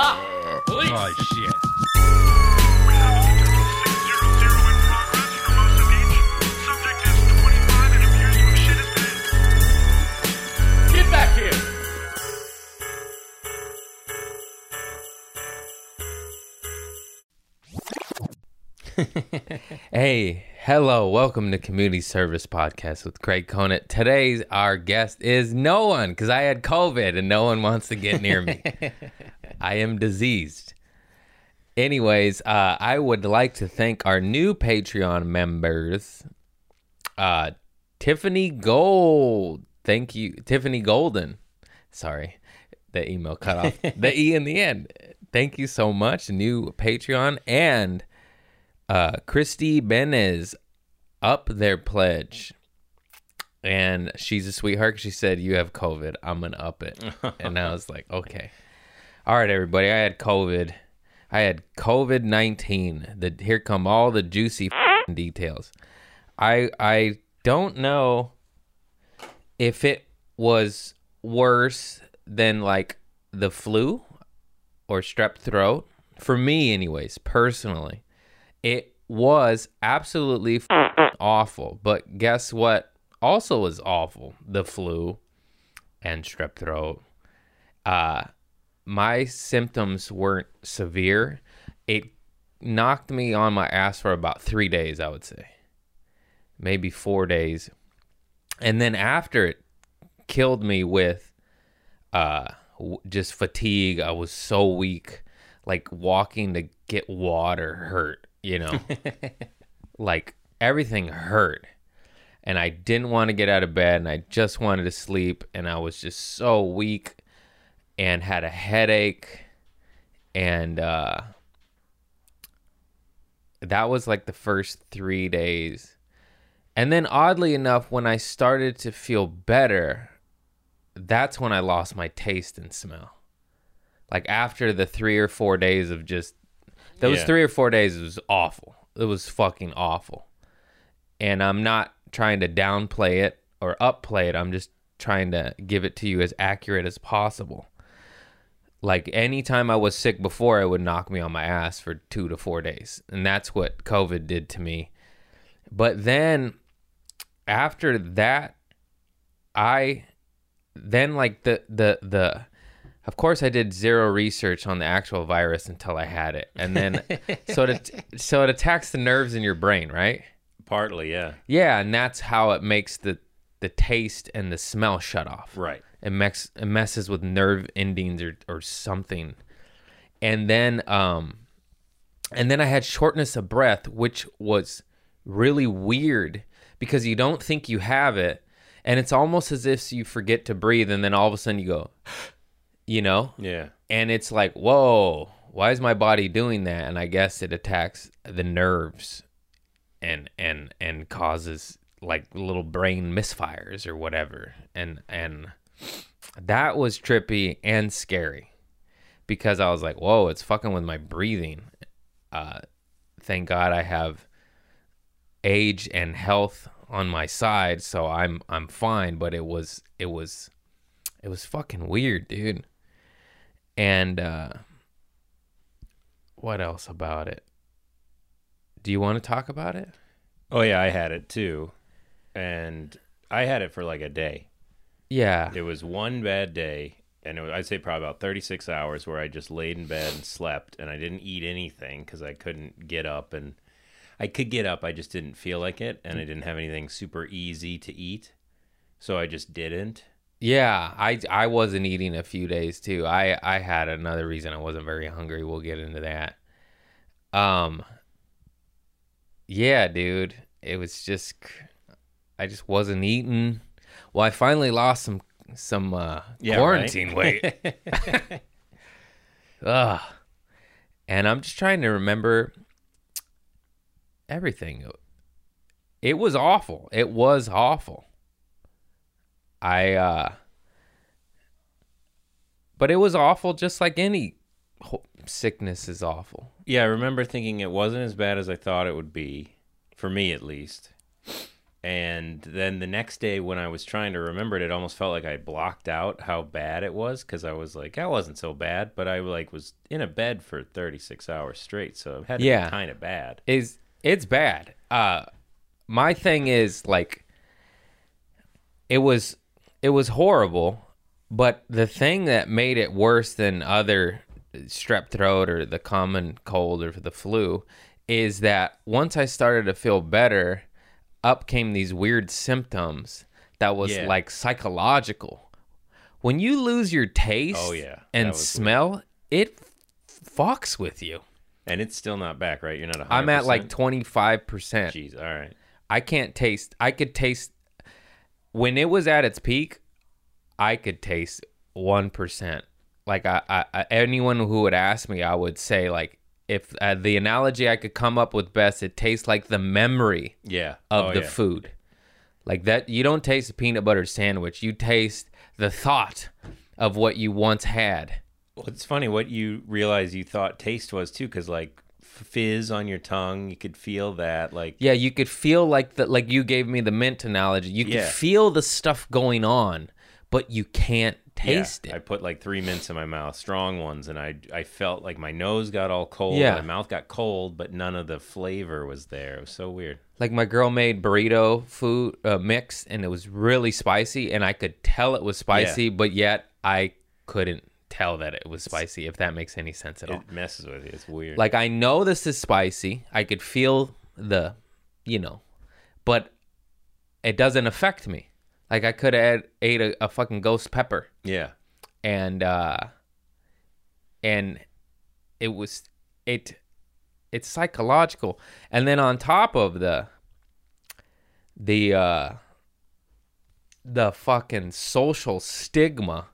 Stop! Police! Oh shit. We have a Hotel 600 in progress for Hermosa Beach. Subject is 25 and appears to have shit his pants. Get back here! Hey, hello, welcome to Community Service Podcast with Craig Conant. Today's our guest is no one because I had COVID and no one wants to get near me. I am diseased. Anyways, uh, I would like to thank our new Patreon members, uh, Tiffany Gold. Thank you, Tiffany Golden. Sorry, the email cut off the e in the end. Thank you so much, new Patreon and uh, Christy Benez up their pledge. And she's a sweetheart. She said, You have COVID. I'm going to up it. and I was like, Okay. All right, everybody. I had COVID. I had COVID 19. The Here come all the juicy details. I, I don't know if it was worse than like the flu or strep throat. For me, anyways, personally it was absolutely awful. But guess what? Also was awful. The flu and strep throat. Uh, my symptoms weren't severe. It knocked me on my ass for about three days, I would say, maybe four days, and then after it killed me with uh w- just fatigue. I was so weak, like walking to get water hurt you know like everything hurt and i didn't want to get out of bed and i just wanted to sleep and i was just so weak and had a headache and uh that was like the first 3 days and then oddly enough when i started to feel better that's when i lost my taste and smell like after the 3 or 4 days of just those Yeah. three or four days was awful. It was fucking awful. And I'm not trying to downplay it or upplay it. I'm just trying to give it to you as accurate as possible. Like anytime I was sick before, it would knock me on my ass for two to four days. And that's what COVID did to me. But then after that, I then like the the the of course I did zero research on the actual virus until I had it. And then so it so it attacks the nerves in your brain, right? Partly, yeah. Yeah, and that's how it makes the the taste and the smell shut off. Right. It mess it messes with nerve endings or or something. And then um and then I had shortness of breath, which was really weird because you don't think you have it and it's almost as if you forget to breathe and then all of a sudden you go you know? Yeah. and it's like whoa why is my body doing that and i guess it attacks the nerves and and and causes like little brain misfires or whatever and and that was trippy and scary because i was like whoa it's fucking with my breathing uh thank god i have age and health on my side so i'm i'm fine but it was it was it was fucking weird dude and uh what else about it? Do you want to talk about it? Oh yeah, I had it too, and I had it for like a day. Yeah. It was one bad day, and it was, I'd say probably about 36 hours where I just laid in bed and slept, and I didn't eat anything because I couldn't get up, and I could get up, I just didn't feel like it, and I didn't have anything super easy to eat, so I just didn't. Yeah, I I wasn't eating a few days too. I I had another reason I wasn't very hungry. We'll get into that. Um Yeah, dude. It was just I just wasn't eating. Well, I finally lost some some uh Yeah, quarantine right? weight. Ugh. And I'm just trying to remember everything. It was awful. It was awful. I uh but it was awful just like any sickness is awful. Yeah, I remember thinking it wasn't as bad as I thought it would be, for me at least. And then the next day, when I was trying to remember it, it almost felt like I blocked out how bad it was because I was like, that wasn't so bad, but I like was in a bed for 36 hours straight, so it had to Yeah. be kind of bad. is it's bad. Uh my thing is like it was it was horrible, but the thing that made it worse than other strep throat or the common cold or the flu is that once I started to feel better, up came these weird symptoms that was Yeah. like psychological. When you lose your taste Oh, yeah. And was weird. smell, it fucks with you. And it's still not back, right? You're not 100%. I'm at like 25%. Jeez, all right. I can't taste. I could taste when it was at its peak. I could taste one percent. Like I, I, I, anyone who would ask me, I would say like if uh, the analogy I could come up with best, it tastes like the memory Yeah. of Oh, the yeah. food. Like that, you don't taste a peanut butter sandwich. You taste the thought of what you once had. Well, it's funny what you realize you thought taste was too, because like fizz on your tongue, you could feel that. Like, Yeah, you could feel like the like you gave me the mint analogy. You could Yeah. feel the stuff going on, but you can't taste yeah, I put like three mints in my mouth, strong ones, and I I felt like my nose got all cold, Yeah. my mouth got cold, but none of the flavor was there. It was so weird. Like my girl made burrito food uh, mix, and it was really spicy, and I could tell it was spicy, but yet I couldn't tell that it was spicy. If that makes any sense at all. It messes with you. It's weird. Like I know this is spicy. I could feel the, you know, but it doesn't affect me. Like I could have ate a, a fucking ghost pepper. yeah, and uh and it was it it's psychological. And then on top of the the uh the fucking social stigma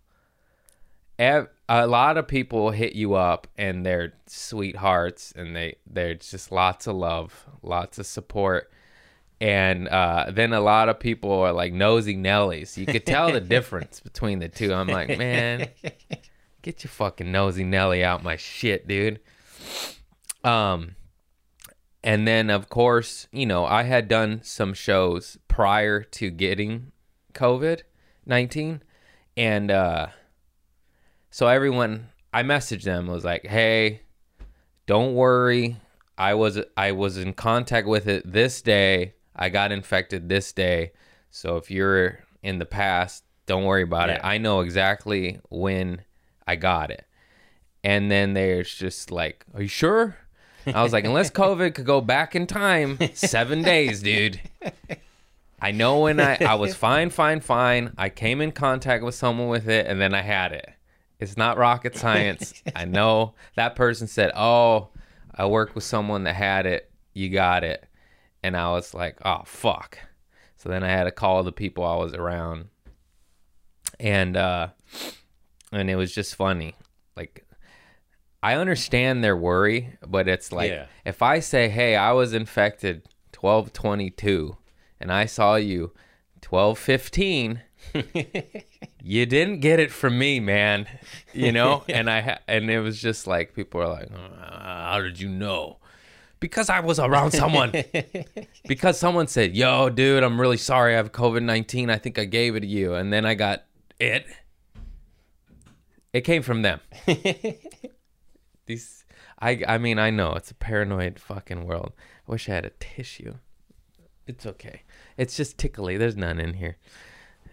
ev- a lot of people hit you up and they're sweethearts and they they're just lots of love lots of support and uh, then a lot of people are like nosy Nellies. You could tell the difference between the two. I'm like, man, get your fucking nosy Nelly out my shit, dude. Um, and then of course, you know, I had done some shows prior to getting COVID nineteen, and uh, so everyone, I messaged them was like, hey, don't worry. I was I was in contact with it this day. I got infected this day. So if you're in the past, don't worry about it. I know exactly when I got it. And then there's just like, are you sure? I was like, unless COVID could go back in time, seven days, dude. I know when I, I was fine, fine, fine. I came in contact with someone with it and then I had it. It's not rocket science. I know that person said, Oh, I worked with someone that had it. You got it. And I was like, Oh, fuck. So then I had to call the people I was around. And, uh, and it was just funny. Like, I understand their worry, but it's like, Yeah. if I say, Hey, I was infected 1222 and I saw you 1215 you didn't get it from me, man. You know, and I ha- and it was just like people were like, "Uh, "How did you know?" Because I was around someone. because someone said, "Yo, dude, I'm really sorry. I have COVID nineteen. I think I gave it to you," and then I got it. It came from them. These, I, I mean, I know it's a paranoid fucking world. I wish I had a tissue. It's okay. It's just tickly. There's none in here.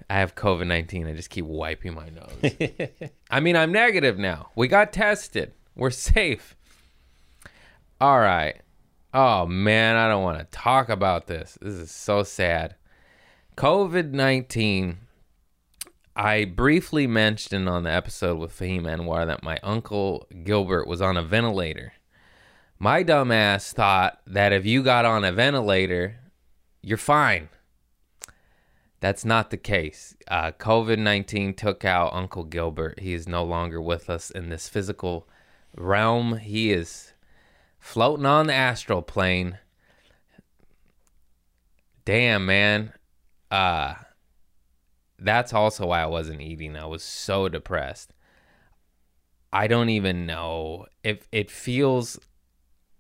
I have COVID 19. I just keep wiping my nose. I mean, I'm negative now. We got tested. We're safe. All right. Oh, man. I don't want to talk about this. This is so sad. COVID 19. I briefly mentioned on the episode with Fahim Anwar that my uncle Gilbert was on a ventilator. My dumbass thought that if you got on a ventilator, you're fine. That's not the case. Uh, COVID 19 took out Uncle Gilbert. He is no longer with us in this physical realm. He is floating on the astral plane. Damn, man. Uh, that's also why I wasn't eating. I was so depressed. I don't even know if it feels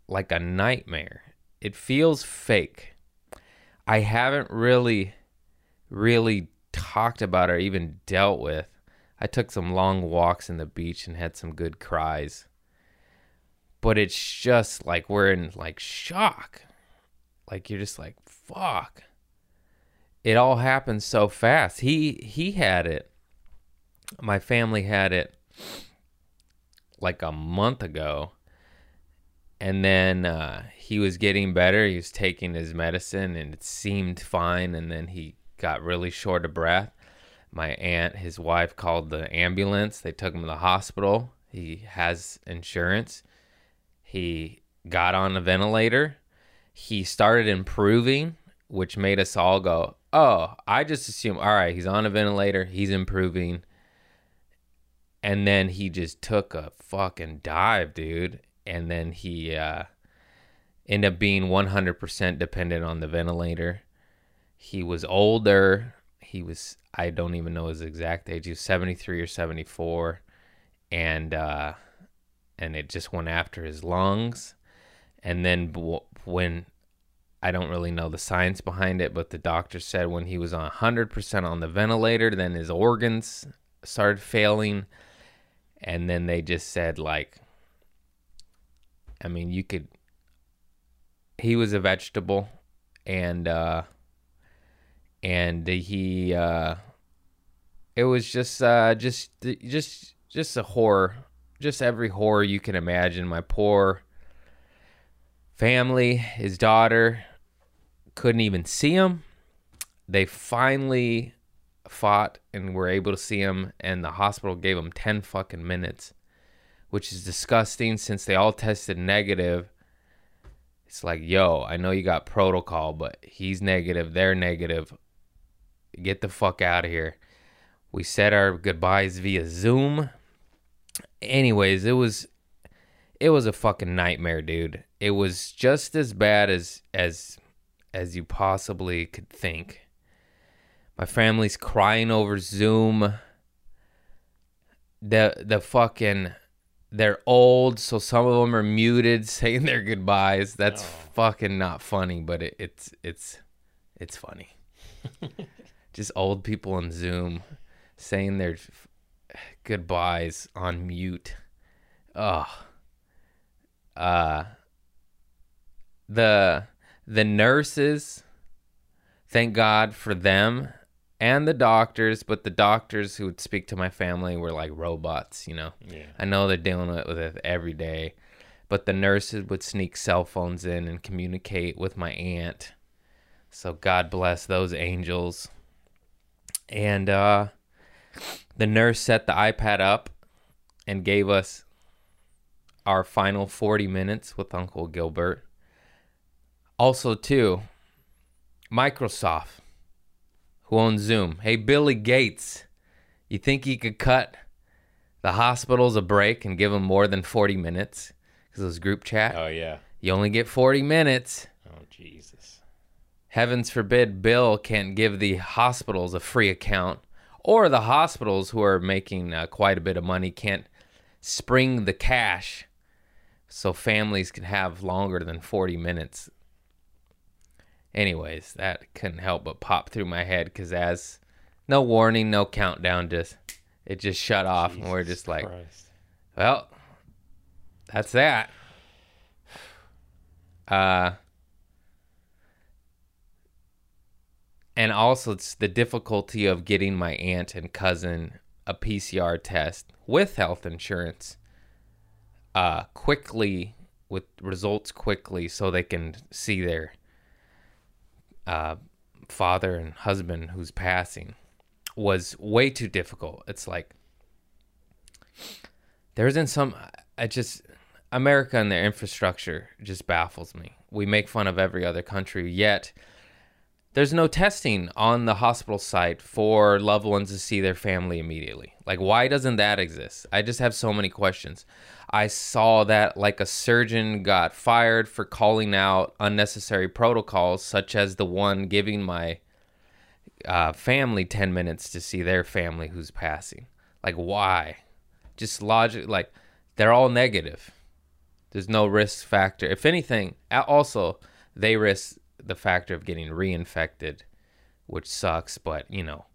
like a nightmare. It feels fake. I haven't really, really talked about or even dealt with. I took some long walks in the beach and had some good cries. But it's just like we're in like shock. Like you're just like, fuck. It all happened so fast. He he had it. My family had it like a month ago. And then uh, he was getting better. He was taking his medicine and it seemed fine. And then he got really short of breath. My aunt, his wife, called the ambulance. They took him to the hospital. He has insurance. He got on a ventilator. He started improving, which made us all go, Oh, I just assume, all right, he's on a ventilator. He's improving and then he just took a fucking dive, dude. And then he uh, ended up being 100% dependent on the ventilator. He was older. He was, I don't even know his exact age. He was 73 or 74. And, uh, and it just went after his lungs. And then when, I don't really know the science behind it, but the doctor said when he was on 100% on the ventilator, then his organs started failing and then they just said like i mean you could he was a vegetable and uh and he uh it was just uh just just just a horror just every horror you can imagine. My poor family his daughter couldn't even see him. They finally fought and were able to see him and the hospital gave him 10 fucking minutes which is disgusting since they all tested negative. It's like yo i know you got protocol but he's negative they're negative. Get the fuck out of here. We said our goodbyes via zoom anyways it was it was a fucking nightmare dude it was just as bad as as as you possibly could think my family's crying over Zoom. The the fucking they're old, so some of them are muted, saying their goodbyes. That's oh. fucking not funny, but it, it's it's it's funny. Just old people on Zoom saying their goodbyes on mute. Oh. Uh the the nurses thank God for them and the doctors, but the doctors who would speak to my family were like robots, you know. Yeah. I know they're dealing with it every day, but the nurses would sneak cell phones in and communicate with my aunt. So God bless those angels. And uh the nurse set the iPad up and gave us our final 40 minutes with Uncle Gilbert. Also, too, Microsoft, who owns Zoom. Hey, Billy Gates, you think you could cut the hospitals a break and give them more than 40 minutes? Because it was group chat, Oh yeah. you only get 40 minutes. Oh Jesus. Heavens forbid Bill can't give the hospitals a free account, or the hospitals who are making uh, quite a bit of money can't spring the cash so families can have longer than 40 minutes. Anyways, that couldn't help but pop through my head because as no warning, no countdown, just it just shut off, and we're just like, Christ. well, that's that. Uh, and also it's the difficulty of getting my aunt and cousin a PCR test with health insurance uh quickly with results quickly so they can see their uh father and husband who's passing was way too difficult. It's like there isn't some I just America and their infrastructure just baffles me. We make fun of every other country, yet there's no testing on the hospital site for loved ones to see their family immediately. Like, why doesn't that exist? I just have so many questions. I saw that, like, a surgeon got fired for calling out unnecessary protocols, such as the one giving my uh, family 10 minutes to see their family who's passing. Like, why? Just logic, like, they're all negative. There's no risk factor. If anything, also, they risk the factor of getting reinfected, which sucks. But you know,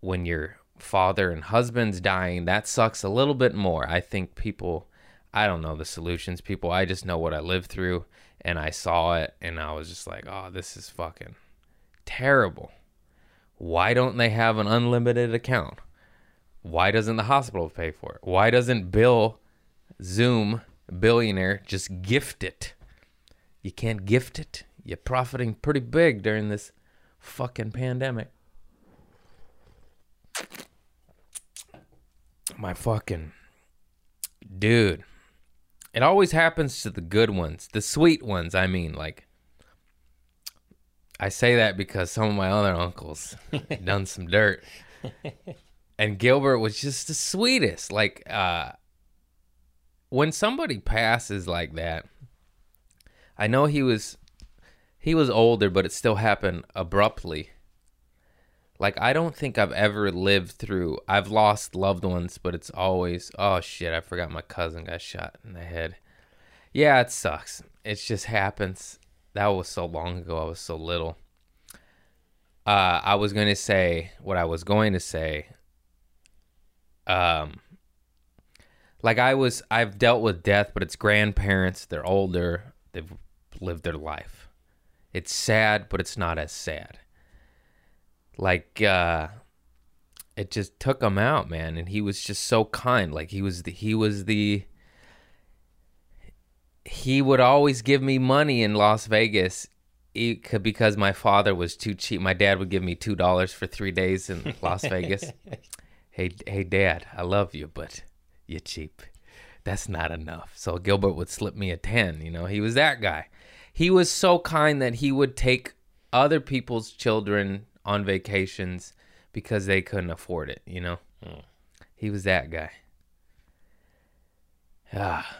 when your father and husband's dying, that sucks a little bit more. I think people, I don't know the solutions, people. I just know what I lived through, and I saw it, and I was just like, oh, this is fucking terrible. Why don't they have an unlimited account? Why doesn't the hospital pay for it? Why doesn't Bill Zoom billionaire just gift it? You can't gift it. You're profiting pretty big during this fucking pandemic. My fucking dude. It always happens to the good ones, the sweet ones. I mean, like, I say that because some of my other uncles done some dirt. And Gilbert was just the sweetest. Like, uh, when somebody passes like that, I know he was he was older, but it still happened abruptly. Like I don't think I've ever lived through I've lost loved ones, but it's always oh shit, I forgot my cousin got shot in the head. Yeah, it sucks. It just happens. That was so long ago. I was so little. Uh I was going to say what I was going to say um like I was I've dealt with death, but it's grandparents, they're older, they've lived their life. It's sad, but it's not as sad. Like uh it just took him out, man, and he was just so kind. Like he was the he was the he would always give me money in Las Vegas because my father was too cheap. My dad would give me two dollars for three days in Las Vegas. hey, hey, Dad, I love you, but you're cheap. That's not enough. So Gilbert would slip me a ten. You know, he was that guy. He was so kind that he would take other people's children on vacations because they couldn't afford it. You know, he was that guy. Ah,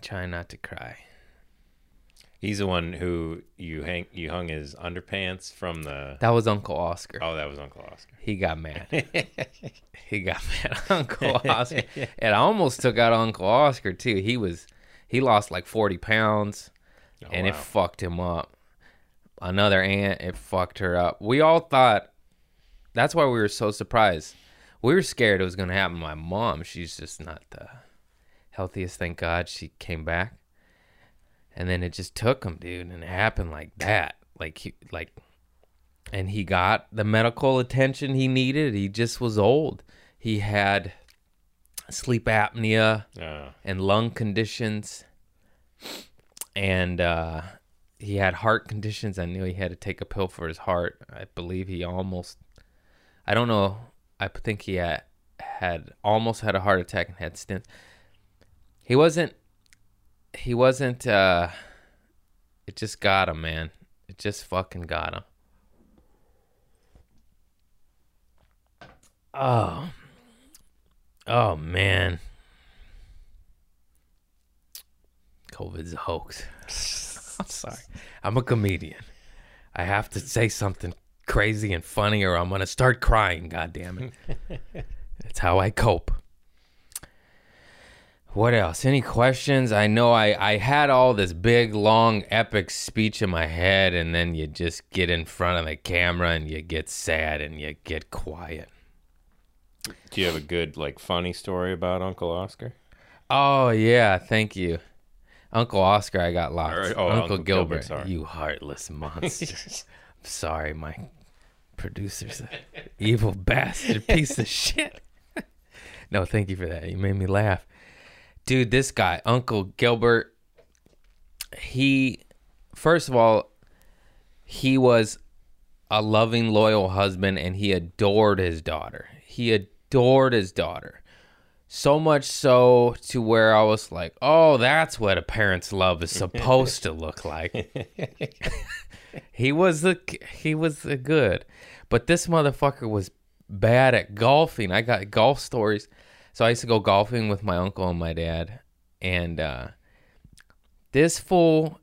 trying not to cry. He's the one who you hang you hung his underpants from the. That was Uncle Oscar. Oh, that was Uncle Oscar. He got mad. he got mad Uncle Oscar. and I almost took out Uncle Oscar too. He was he lost like forty pounds and it fucked him up. Another aunt, it fucked her up. We all thought that's why we were so surprised. We were scared it was happen to my mom. She's just not the healthiest, thank God. She came back. And then it just took him, dude, and it happened like that. Like he like and he got the medical attention he needed. He just was old. He had sleep apnea Uh, and lung conditions and uh, he had heart conditions. I knew he had to take a pill for his heart. I believe he almost i don't know i think he had, had almost had a heart attack and had stents. He wasn't he wasn't uh it just got him man. It just fucking got him. Oh. Oh man COVID's a hoax. I'm sorry. I'm a comedian. I have to say something crazy and funny or I'm going to start crying, God damn it. That's how I cope. What else? Any questions? I know I, I had all this big, long, epic speech in my head, and then you just get in front of the camera and you get sad and you get quiet. do you have a good like funny story about Uncle Oscar? Oh, yeah. Thank you. Uncle Oscar, I got lost. Or- oh, Uncle, Uncle Gilbert, Gilbert, you heartless monster. I'm sorry, my producer's a evil bastard piece of shit. no, thank you for that. You made me laugh. Dude, this guy, Uncle Gilbert, he, first of all, he was a loving, loyal husband and he adored his daughter. He adored his daughter. So much so to where I was like, oh, that's what a parent's love is supposed to look like. he was the he was the good, but this motherfucker was bad at golfing. I got golf stories, so I used to go golfing with my uncle and my dad, and uh, this fool,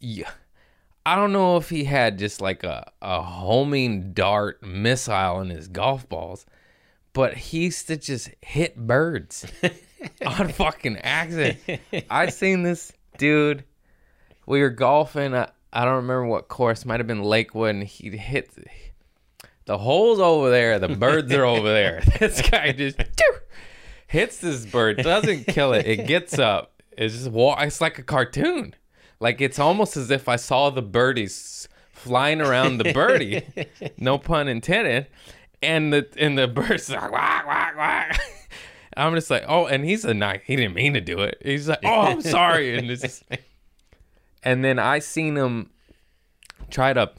yeah, I don't know if he had just like a a homing dart missile in his golf balls, but he used to just hit birds on fucking accident. I seen this dude we were golfing. I, I don't remember what course. Might have been Lakewood. And he hit the holes over there. The birds are over there. This guy just hits this bird. Doesn't kill it. It gets up. It's just It's like a cartoon. Like it's almost as if I saw the birdies flying around the birdie. no pun intended. And the and the bird's like whack whack whack. I'm just like, oh, and he's a nice. He didn't mean to do it. He's like, oh, I'm sorry, and just, and then I seen him try to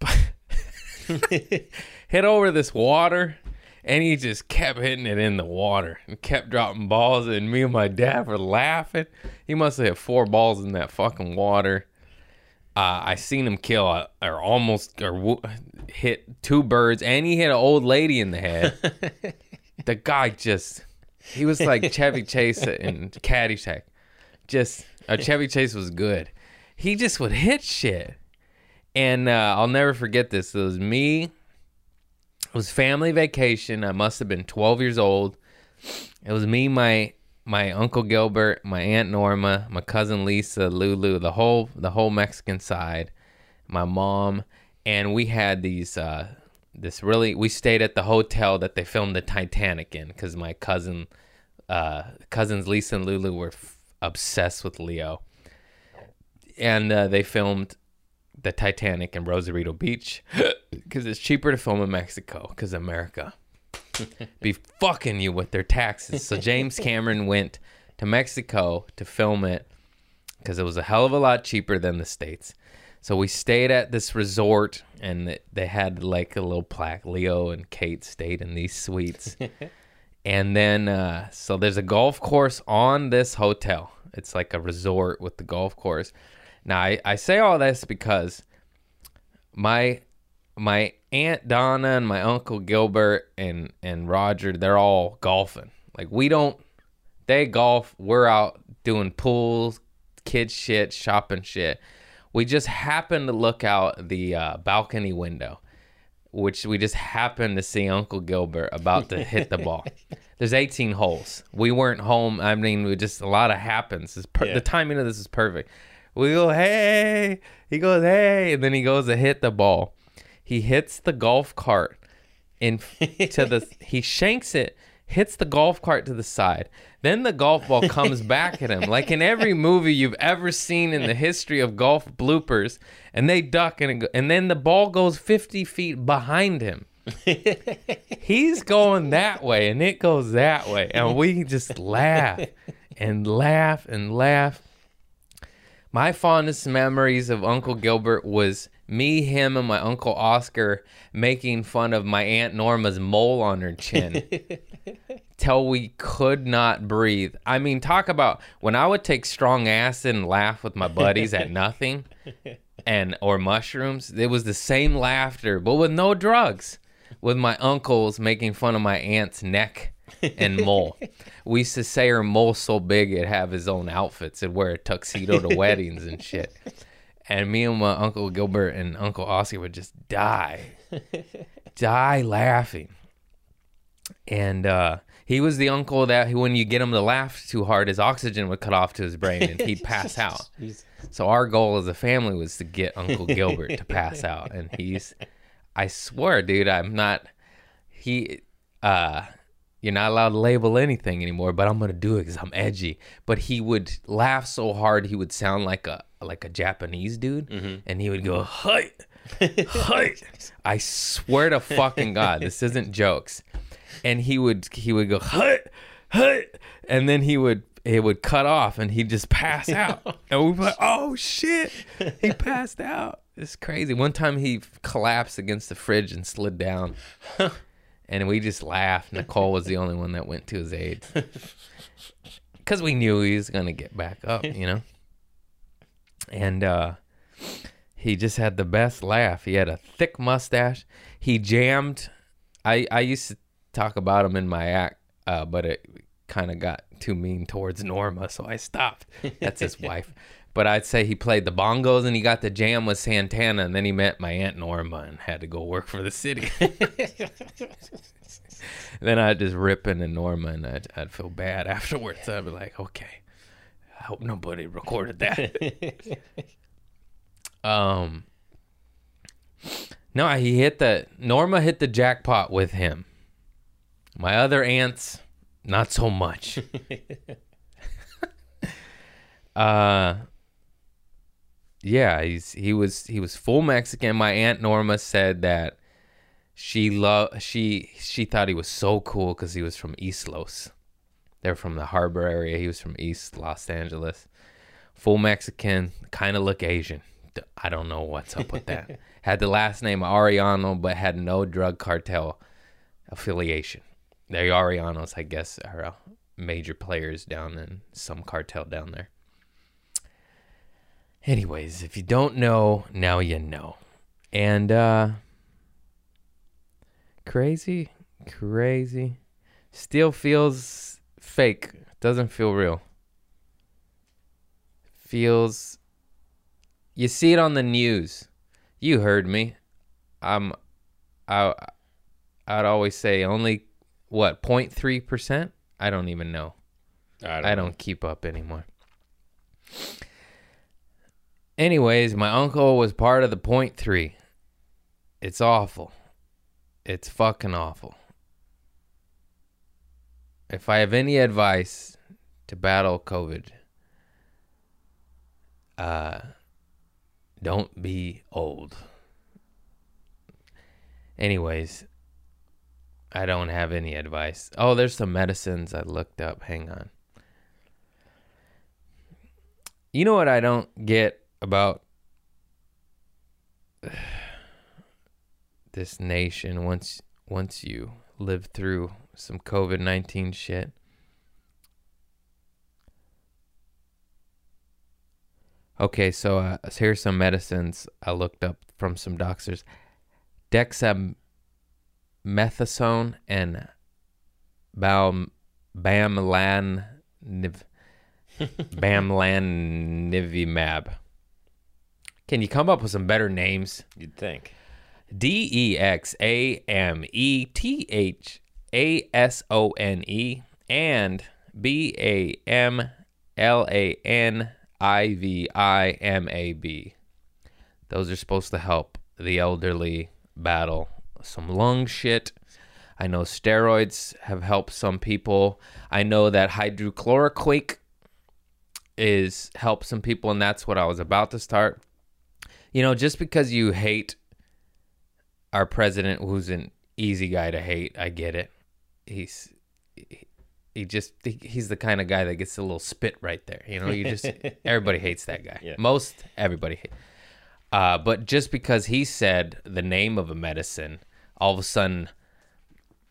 hit over this water, and he just kept hitting it in the water and kept dropping balls. And me and my dad were laughing. He must have hit four balls in that fucking water. Uh, I seen him kill a, or almost or hit two birds, and he hit an old lady in the head. the guy just he was like Chevy Chase in Caddyshack. Just uh, Chevy Chase was good. He just would hit shit, and uh, I'll never forget this. It was me. It was family vacation. I must have been twelve years old. It was me, my my uncle Gilbert, my aunt Norma, my cousin Lisa, Lulu, the whole the whole Mexican side, my mom, and we had these uh this really we stayed at the hotel that they filmed the Titanic in cuz my cousin uh cousins Lisa and Lulu were f- obsessed with Leo. And uh, they filmed the Titanic in Rosarito Beach cuz it's cheaper to film in Mexico cuz America be fucking you with their taxes. So James Cameron went to Mexico to film it because it was a hell of a lot cheaper than the states. So we stayed at this resort, and they had like a little plaque. Leo and Kate stayed in these suites, and then uh, so there's a golf course on this hotel. It's like a resort with the golf course. Now I, I say all this because my my aunt Donna and my uncle Gilbert and and Roger, they're all golfing. Like we don't they golf, we're out doing pools, kid shit, shopping shit. We just happen to look out the uh, balcony window, which we just happened to see Uncle Gilbert about to hit the ball. There's 18 holes. We weren't home. I mean, we just a lot of happens. Per- Yeah. The timing of this is perfect. We go, hey. He goes, hey, and then he goes to hit the ball. He hits the golf cart in to the. He shanks it, hits the golf cart to the side. Then the golf ball comes back at him, like in every movie you've ever seen in the history of golf bloopers. And they duck, and it go, and then the ball goes 50 feet behind him. He's going that way, and it goes that way, and we just laugh and laugh and laugh. My fondest memories of Uncle Gilbert was me, him, and my Uncle Oscar making fun of my Aunt Norma's mole on her chin till we could not breathe. I mean, talk about when I would take strong acid and laugh with my buddies at nothing and or mushrooms, it was the same laughter, but with no drugs. With my uncles making fun of my aunt's neck and mole. We used to say her mole so big it'd have his own outfits. It'd wear a tuxedo to weddings and shit. And me and my Uncle Gilbert and Uncle Oscar would just die. die laughing. And uh, he was the uncle that when you get him to laugh too hard, his oxygen would cut off to his brain and he'd pass out. So our goal as a family was to get Uncle Gilbert to pass out, and he's, I swear, dude, I'm not. He, uh, you're not allowed to label anything anymore, but I'm gonna do it because I'm edgy. But he would laugh so hard he would sound like a like a Japanese dude, and he would go hi, hi. I swear to fucking God, this isn't jokes. And he would he would go hi, hi, and then he would it would cut off and he'd just pass out. and we'd be like, oh shit, he passed out. It's crazy. One time he collapsed against the fridge and slid down. and we just laughed. Nicole was the only one that went to his aid. Because we knew he was going to get back up, you know? And uh, he just had the best laugh. He had a thick mustache. He jammed. I, I used to talk about him in my act, uh, but it kind of got too mean towards Norma, so I stopped. That's his wife. But I'd say he played the bongos and he got the jam with Santana, and then he met my aunt Norma and had to go work for the city. then I'd just rip into Norma, and I'd, I'd feel bad afterwards. I'd be like, okay, I hope nobody recorded that. um, no, he hit the Norma hit the jackpot with him. My other aunts, not so much. uh, yeah, he's he was he was full Mexican. My aunt Norma said that she loved she she thought he was so cool because he was from East Los. They're from the harbor area. He was from East Los Angeles. Full Mexican, kind of look Asian. I don't know what's up with that. had the last name Ariano, but had no drug cartel affiliation. The Arianos, I guess, are uh, major players down in some cartel down there. Anyways, if you don't know, now you know. And uh crazy, crazy. Still feels fake. Doesn't feel real. Feels you see it on the news. You heard me. I'm I I'd always say only what 0.3%? I don't even know. I don't, I don't keep up anymore. Anyways, my uncle was part of the point three. It's awful. It's fucking awful. If I have any advice to battle COVID, uh, don't be old. Anyways, I don't have any advice. Oh, there's some medicines I looked up. Hang on. You know what I don't get about this nation once once you live through some COVID-19 shit? Okay, so uh, here's some medicines I looked up from some doctors. Dexamethasone and Bam Bamlan Bamlanivimab. Can you come up with some better names? You'd think. D E X A M E T H A S O N E and B A M L A N I V I M A B. Those are supposed to help the elderly battle some lung shit. I know steroids have helped some people. I know that hydrochloroquine is help some people, and that's what I was about to start. You know, just because you hate our president, who's an easy guy to hate, I get it. He's he, he just he- he's the kind of guy that gets a little spit right there. You know, you just everybody hates that guy. Yeah. Most everybody. Uh, but just because he said the name of a medicine, all of a sudden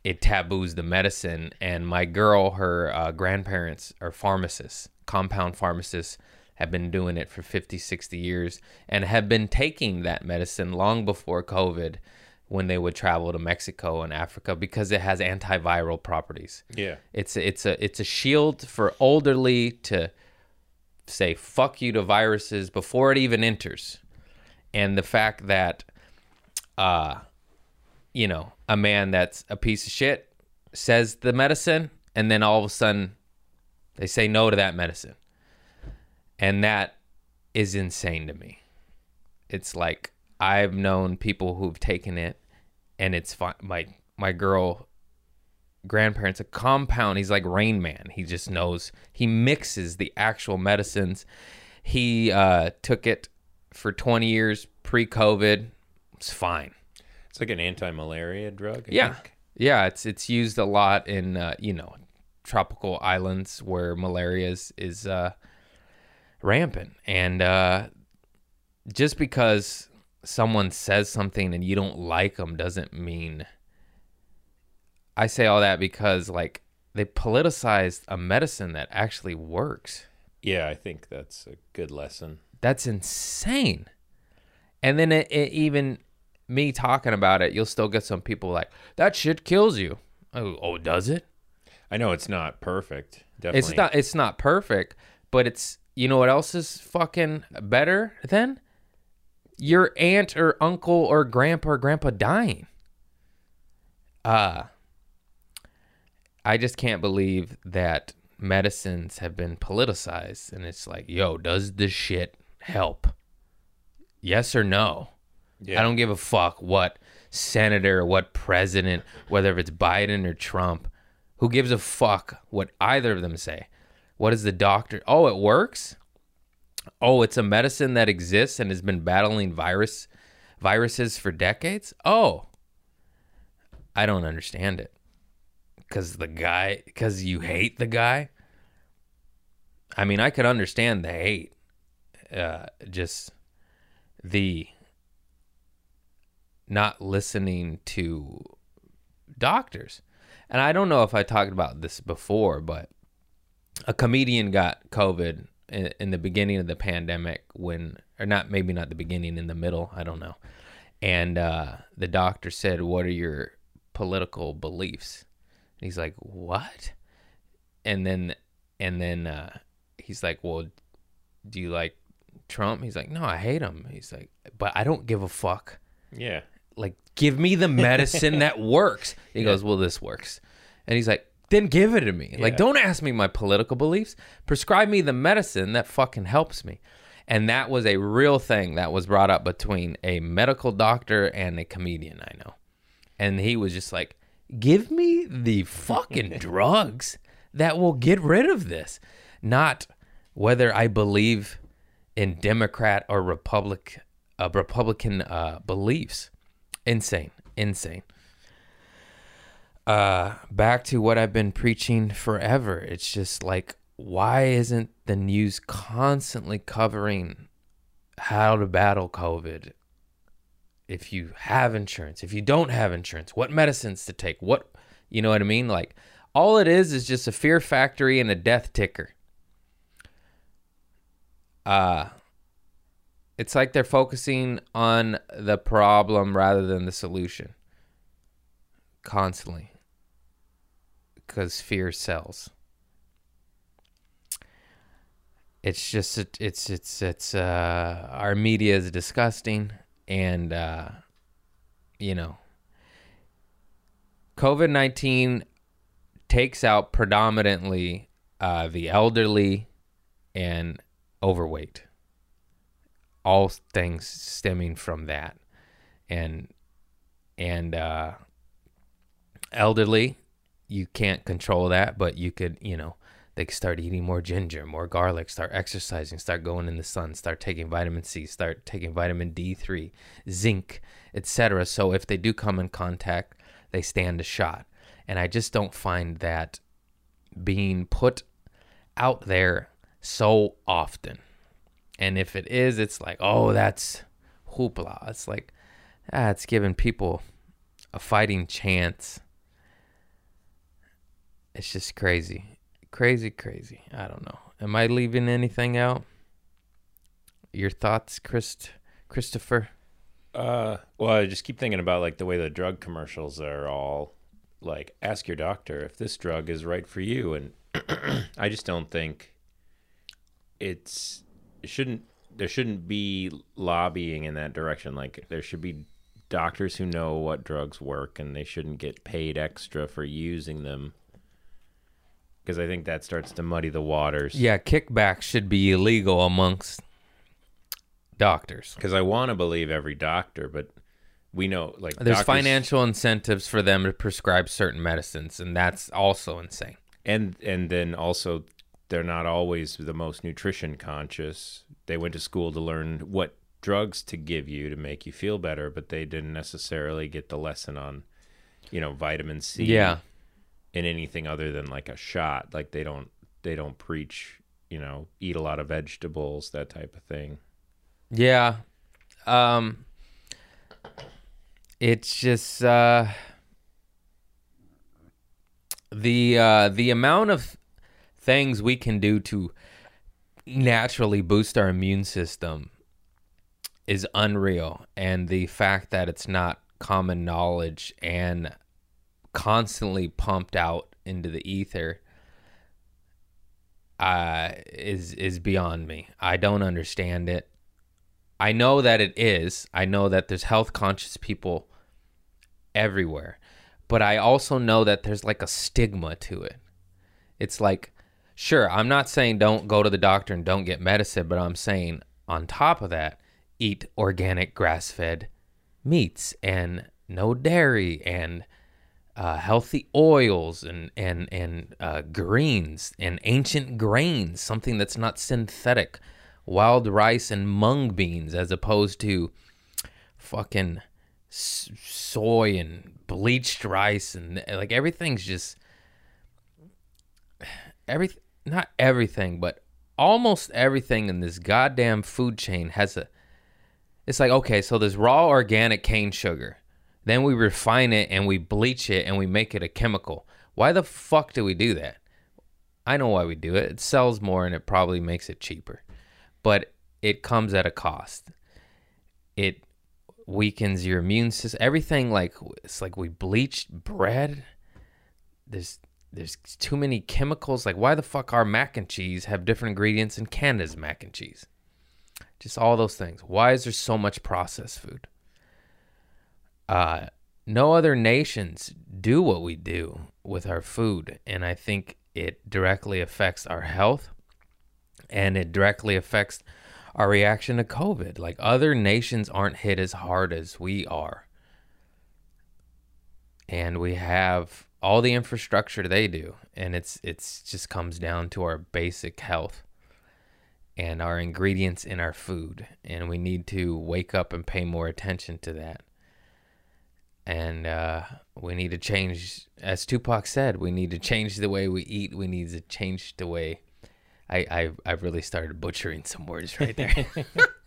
it taboos the medicine. And my girl, her uh, grandparents are pharmacists, compound pharmacists, have been doing it for 50, 60 years and have been taking that medicine long before COVID when they would travel to Mexico and Africa because it has antiviral properties. Yeah. It's a, it's a it's a shield for elderly to say fuck you to viruses before it even enters. And the fact that uh you know, a man that's a piece of shit says the medicine and then all of a sudden they say no to that medicine. And that is insane to me. It's like I've known people who've taken it and it's fine. My my girl grandparents a compound. He's like Rain Man. He just knows. He mixes the actual medicines. He uh, took it for 20 years pre-COVID. It's fine. It's like an anti-malaria drug. I Yeah, think. yeah. It's it's used a lot in uh, you know tropical islands where malaria is, is uh, rampant, and uh, just because someone says something and you don't like them doesn't mean. I say all that because like they politicized a medicine that actually works. Yeah, I think that's a good lesson. That's insane. And then it, it even me talking about it, you'll still get some people like that shit kills you. Oh, oh does it? I know it's not perfect. Definitely. It's not it's not perfect, but it's you know what else is fucking better than your aunt or uncle or grandpa or grandpa dying. Uh I just can't believe that medicines have been politicized and it's like, yo, does this shit help? Yes or no? Yeah. I don't give a fuck what senator, what president, whether it's Biden or Trump. Who gives a fuck what either of them say? What is the doctor? Oh, it works? Oh, it's a medicine that exists and has been battling virus viruses for decades? Oh. I don't understand it. Cuz the guy cuz you hate the guy? I mean, I could understand the hate. Uh just the not listening to doctors. And I don't know if I talked about this before, but a comedian got COVID in, in the beginning of the pandemic when, or not, maybe not the beginning, in the middle, I don't know. And uh, the doctor said, What are your political beliefs? And he's like, What? And then, and then uh, he's like, Well, do you like Trump? He's like, No, I hate him. He's like, But I don't give a fuck Yeah. Like give me the medicine that works. He goes well this works. And he's like then give it to me. Like don't ask me my political beliefs. Prescribe me the medicine that fucking helps me. And that was a real thing that was brought up between a medical doctor and a comedian i know. And he was just like give me the fucking drugs that will get rid of this. Not whether i believe in democrat or republic uh, republican uh, beliefs insane. Insane. Uh back to what i've been preaching forever. It's just like why isn't the news constantly covering how to battle covid? If you have insurance if you don't have insurance what medicines to take what you know what i mean? Like all it is is just a fear factory and a death ticker. Uh it's like they're focusing on the problem rather than the solution. Constantly. Because fear sells. It's just it- it's it's it's uh our media is disgusting and uh you know covid-19 takes out predominantly uh the elderly and overweight all things stemming from that. And and uh elderly you can't control that but you could you know they could start eating more ginger more garlic start exercising start going in the sun start taking vitamin c start taking vitamin d3 zinc etc so if they do come in contact they stand a shot. And i just don't find that being put out there so often and if it is, it's like, oh, that's hoopla. It's like, ah, it's giving people a fighting chance. It's just crazy. Crazy, crazy. I don't know. Am I leaving anything out? Your thoughts, Christ Christopher? Uh, well, I just keep thinking about like the way the drug commercials are all like, ask your doctor if this drug is right for you, and I just don't think it's it shouldn't there shouldn't be lobbying in that direction. Like there should be doctors who know what drugs work, and they shouldn't get paid extra for using them. Because I think that starts to muddy the waters. Yeah, kickbacks should be illegal amongst doctors. Because I want to believe every doctor, but we know like There's doctors- financial incentives for them to prescribe certain medicines, and that's also insane. and and then also they're not always the most nutrition conscious they went to school to learn what drugs to give you to make you feel better but they didn't necessarily get the lesson on you know vitamin c Yeah. in anything other than like a shot like they don't they don't preach you know eat a lot of vegetables that type of thing Yeah. Um it's just uh the uh the amount of things we can do to naturally boost our immune system is unreal and the fact that it's not common knowledge and constantly pumped out into the ether uh is is beyond me. I don't understand it. I know that it is. I know that there's health conscious people everywhere. But I also know that there's like a stigma to it. It's like Sure, I'm not saying don't go to the doctor and don't get medicine, but I'm saying on top of that, eat organic grass fed meats and no dairy and uh, healthy oils and and and uh, greens and ancient grains, something that's not synthetic, wild rice and mung beans as opposed to fucking soy and bleached rice and like everything's just every not everything, but almost everything in this goddamn food chain has a. It's like okay, so there's raw organic cane sugar, then we refine it and we bleach it and we make it a chemical. Why the fuck do we do that? I know why we do it. It sells more and it probably makes it cheaper, but it comes at a cost. It weakens your immune system. Everything like it's like we bleached bread. There's there's too many chemicals. Like why the fuck our mac and cheese have different ingredients in Canada's mac and cheese? Just all those things. Why is there so much processed food? Uh no other nations do what we do with our food and I think it directly affects our health and it directly affects our reaction to COVID. Like other nations aren't hit as hard as we are. And we have all the infrastructure they do. And it's it's just comes down to our basic health and our ingredients in our food. And we need to wake up and pay more attention to that. And uh, we need to change, as Tupac said, we need to change the way we eat. We need to change the way I, I I've really started butchering some words right there.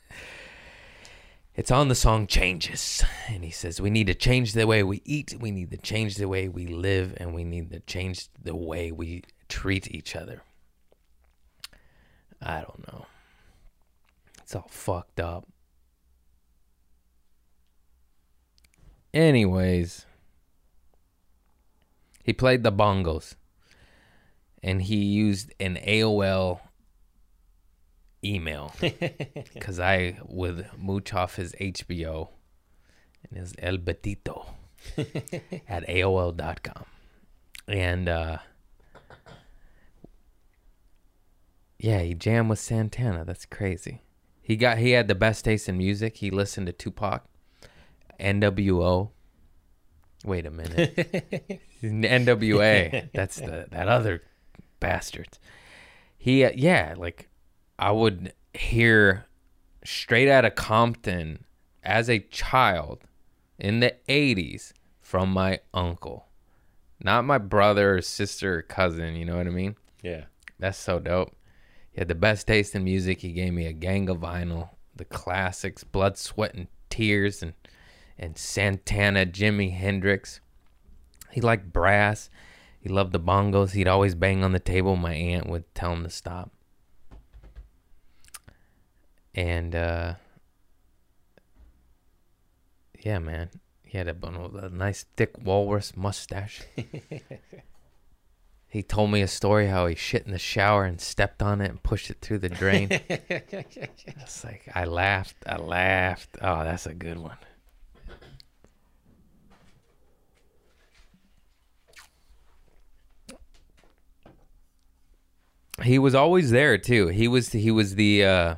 it's on the song Changes. And he says, We need to change the way we eat, we need to change the way we live, and we need to change the way we treat each other. I don't know. It's all fucked up. Anyways, he played the bongos and he used an AOL email because I would mooch off his HBO and his El Betito at AOL.com. And uh, yeah, he jammed with Santana. That's crazy. He got he had the best taste in music. He listened to Tupac, NWO. Wait a minute. NWA. That's the that other bastards. He, uh, yeah, like I would hear straight out of Compton as a child in the 80s from my uncle. Not my brother or sister or cousin, you know what I mean? Yeah. That's so dope. He had the best taste in music. He gave me a gang of vinyl, the classics, Blood, Sweat, and Tears, and and Santana, Jimi Hendrix. He liked brass. He loved the bongos. He'd always bang on the table. My aunt would tell him to stop. And uh, yeah, man, he had a, a nice thick walrus mustache. he told me a story how he shit in the shower and stepped on it and pushed it through the drain. it's like I laughed. I laughed. Oh, that's a good one. he was always there too. He was he was the uh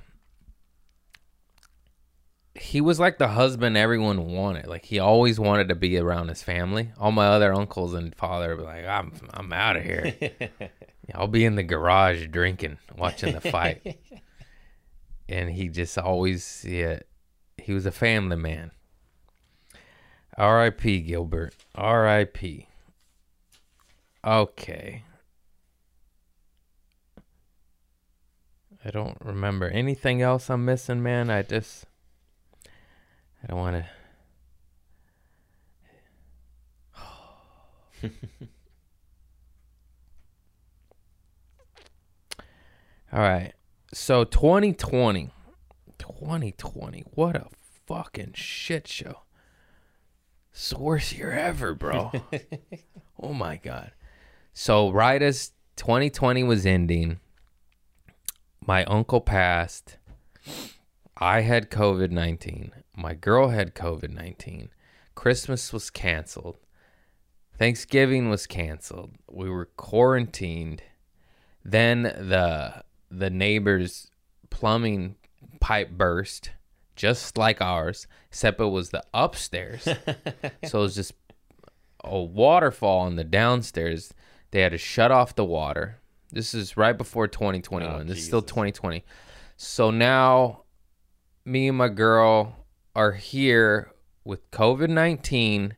he was like the husband everyone wanted. Like he always wanted to be around his family. All my other uncles and father were like, "I'm I'm out of here. I'll be in the garage drinking, watching the fight." and he just always yeah, he was a family man. R.I.P. Gilbert. R.I.P. Okay. I don't remember anything else I'm missing, man. I just I don't want to All right. So 2020 2020. What a fucking shit show. It's the worst year ever, bro. oh my god. So right as 2020 was ending, my uncle passed. I had COVID 19. My girl had COVID 19. Christmas was canceled. Thanksgiving was canceled. We were quarantined. Then the the neighbor's plumbing pipe burst, just like ours, except it was the upstairs. so it was just a waterfall in the downstairs. They had to shut off the water. This is right before 2021. Oh, this is still 2020. So now me and my girl are here with COVID 19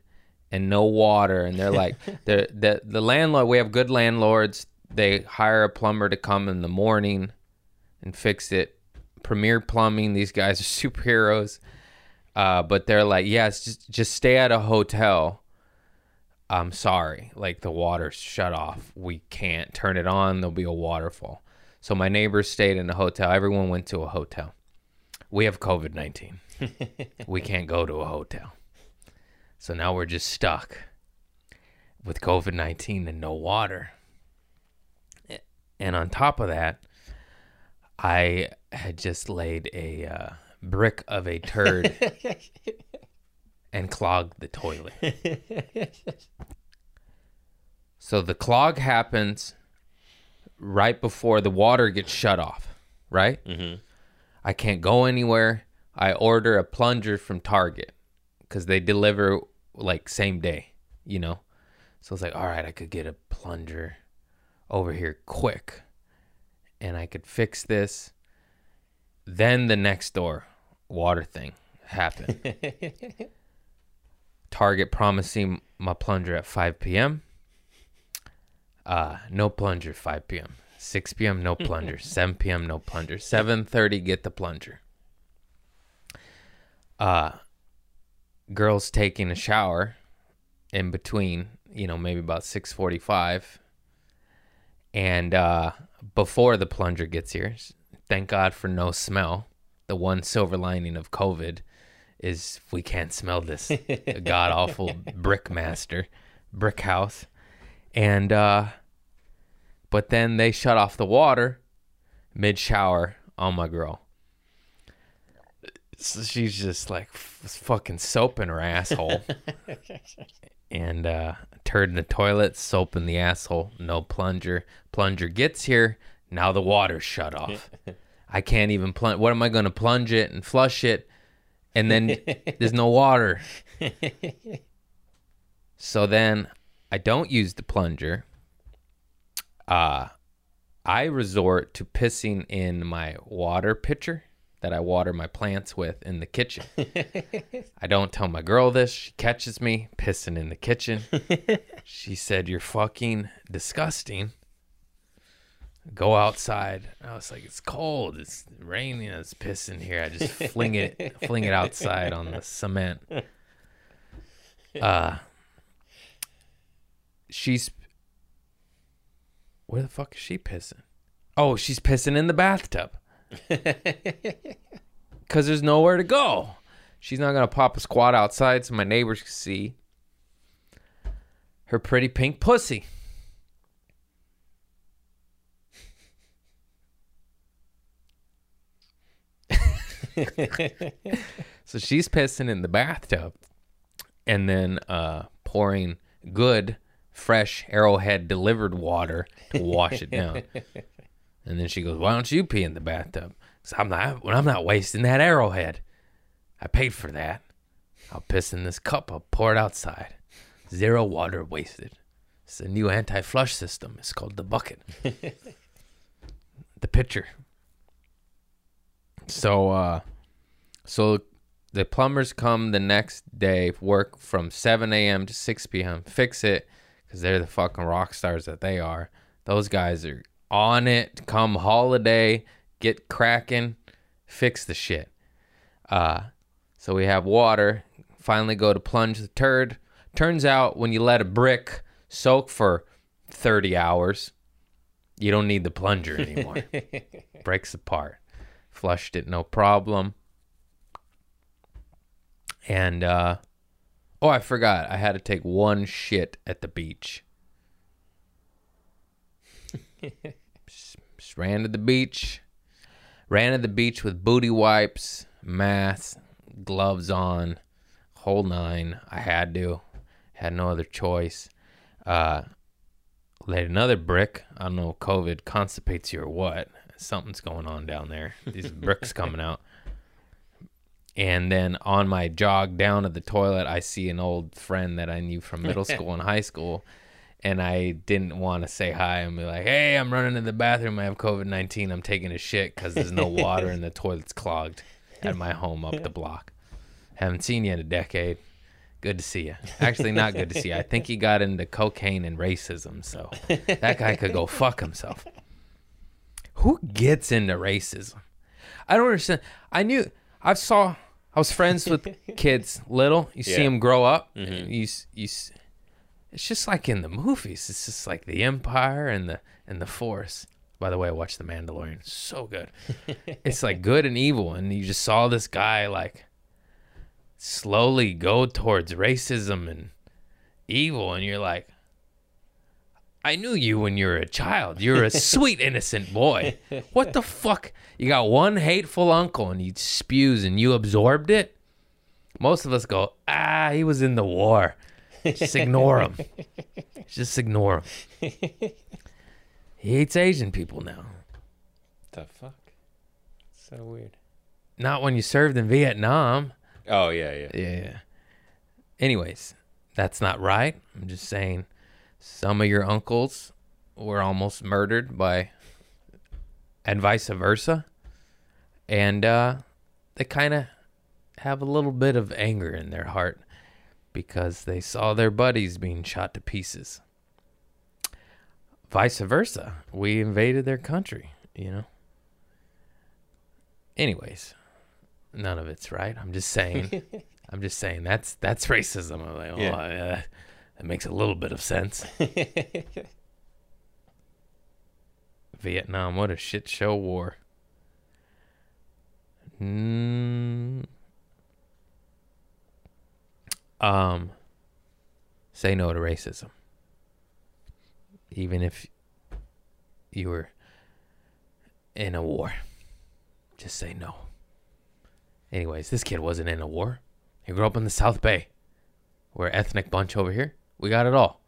and no water. And they're like, the, the, the landlord, we have good landlords. They hire a plumber to come in the morning and fix it. Premier Plumbing, these guys are superheroes. Uh, but they're like, yes, just, just stay at a hotel. I'm sorry, like the water's shut off. We can't turn it on. There'll be a waterfall. So my neighbors stayed in a hotel. Everyone went to a hotel. We have COVID 19. We can't go to a hotel. So now we're just stuck with COVID 19 and no water. And on top of that, I had just laid a uh, brick of a turd and clogged the toilet. so the clog happens right before the water gets shut off, right? Mm-hmm. I can't go anywhere. I order a plunger from Target because they deliver like same day, you know? So it's like, all right, I could get a plunger over here quick and I could fix this. Then the next door water thing happened. Target promising my plunger at 5 p.m. Uh, no plunger 5 p.m. 6 p.m. no plunger. 7 p.m. no plunger. 7:30 get the plunger. Uh girls taking a shower in between, you know, maybe about 6:45 and uh before the plunger gets here. Thank God for no smell. The one silver lining of COVID is we can't smell this god awful brick master, brick house. And uh but then they shut off the water mid shower on my girl. So she's just like fucking soap in her asshole. and uh turd in the toilet, soap in the asshole, no plunger. Plunger gets here, now the water's shut off. I can't even plunge. What am I going to plunge it and flush it? And then there's no water. so then I don't use the plunger. Uh, I resort to pissing in my water pitcher that I water my plants with in the kitchen. I don't tell my girl this. She catches me pissing in the kitchen. she said, You're fucking disgusting. Go outside. I was like, It's cold. It's raining. It's pissing here. I just fling it fling it outside on the cement. Uh she's where the fuck is she pissing? Oh, she's pissing in the bathtub. Cause there's nowhere to go. She's not gonna pop a squat outside so my neighbors can see her pretty pink pussy. so she's pissing in the bathtub and then uh, pouring good, fresh Arrowhead delivered water to wash it down. and then she goes, "Why don't you pee in the bathtub?" So I'm not. When I'm not wasting that Arrowhead, I paid for that. I'll piss in this cup. I'll pour it outside. Zero water wasted. It's a new anti-flush system. It's called the bucket. the pitcher. So, uh, so the plumbers come the next day, work from 7 a.m. to 6 p.m. Fix it because they're the fucking rock stars that they are. Those guys are on it. Come holiday, get cracking, fix the shit. Uh, so we have water. Finally, go to plunge the turd. Turns out when you let a brick soak for 30 hours, you don't need the plunger anymore. Breaks apart. Flushed it, no problem. And uh oh, I forgot. I had to take one shit at the beach. just, ran to the beach. Ran to the beach with booty wipes, mask, gloves on, whole nine. I had to. Had no other choice. Uh laid another brick. I don't know if COVID constipates you or what. Something's going on down there. These bricks coming out. And then on my jog down to the toilet, I see an old friend that I knew from middle school and high school. And I didn't want to say hi and be like, hey, I'm running to the bathroom. I have COVID 19. I'm taking a shit because there's no water and the toilet's clogged at my home up the block. Haven't seen you in a decade. Good to see you. Actually, not good to see you. I think he got into cocaine and racism. So that guy could go fuck himself. Who gets into racism? I don't understand. I knew I saw I was friends with kids little. You see Yeah. them grow up. and You you. It's just like in the movies. It's just like the Empire and the and the Force. By the way, I watched The Mandalorian. So good. it's like good and evil, and you just saw this guy like slowly go towards racism and evil, and you're like, I knew you when you were a child. You're a sweet, innocent boy. What the fuck? You got one hateful uncle and he spews and you absorbed it? Most of us go, ah, he was in the war. Just ignore him. Just ignore him. He hates Asian people now. The fuck? So weird. Not when you served in Vietnam. Oh yeah, yeah. Yeah. Anyways, that's not right. I'm just saying some of your uncles were almost murdered by and vice versa. And uh they kind of have a little bit of anger in their heart because they saw their buddies being shot to pieces. Vice versa. We invaded their country, you know. Anyways, none of it's right. I'm just saying. I'm just saying that's that's racism. I'm like, oh, Yeah. that makes a little bit of sense. Vietnam, what a shit show war. Mm. Um, say no to racism. Even if you were in a war, just say no. Anyways, this kid wasn't in a war. He grew up in the South Bay. We're ethnic bunch over here. We got it all.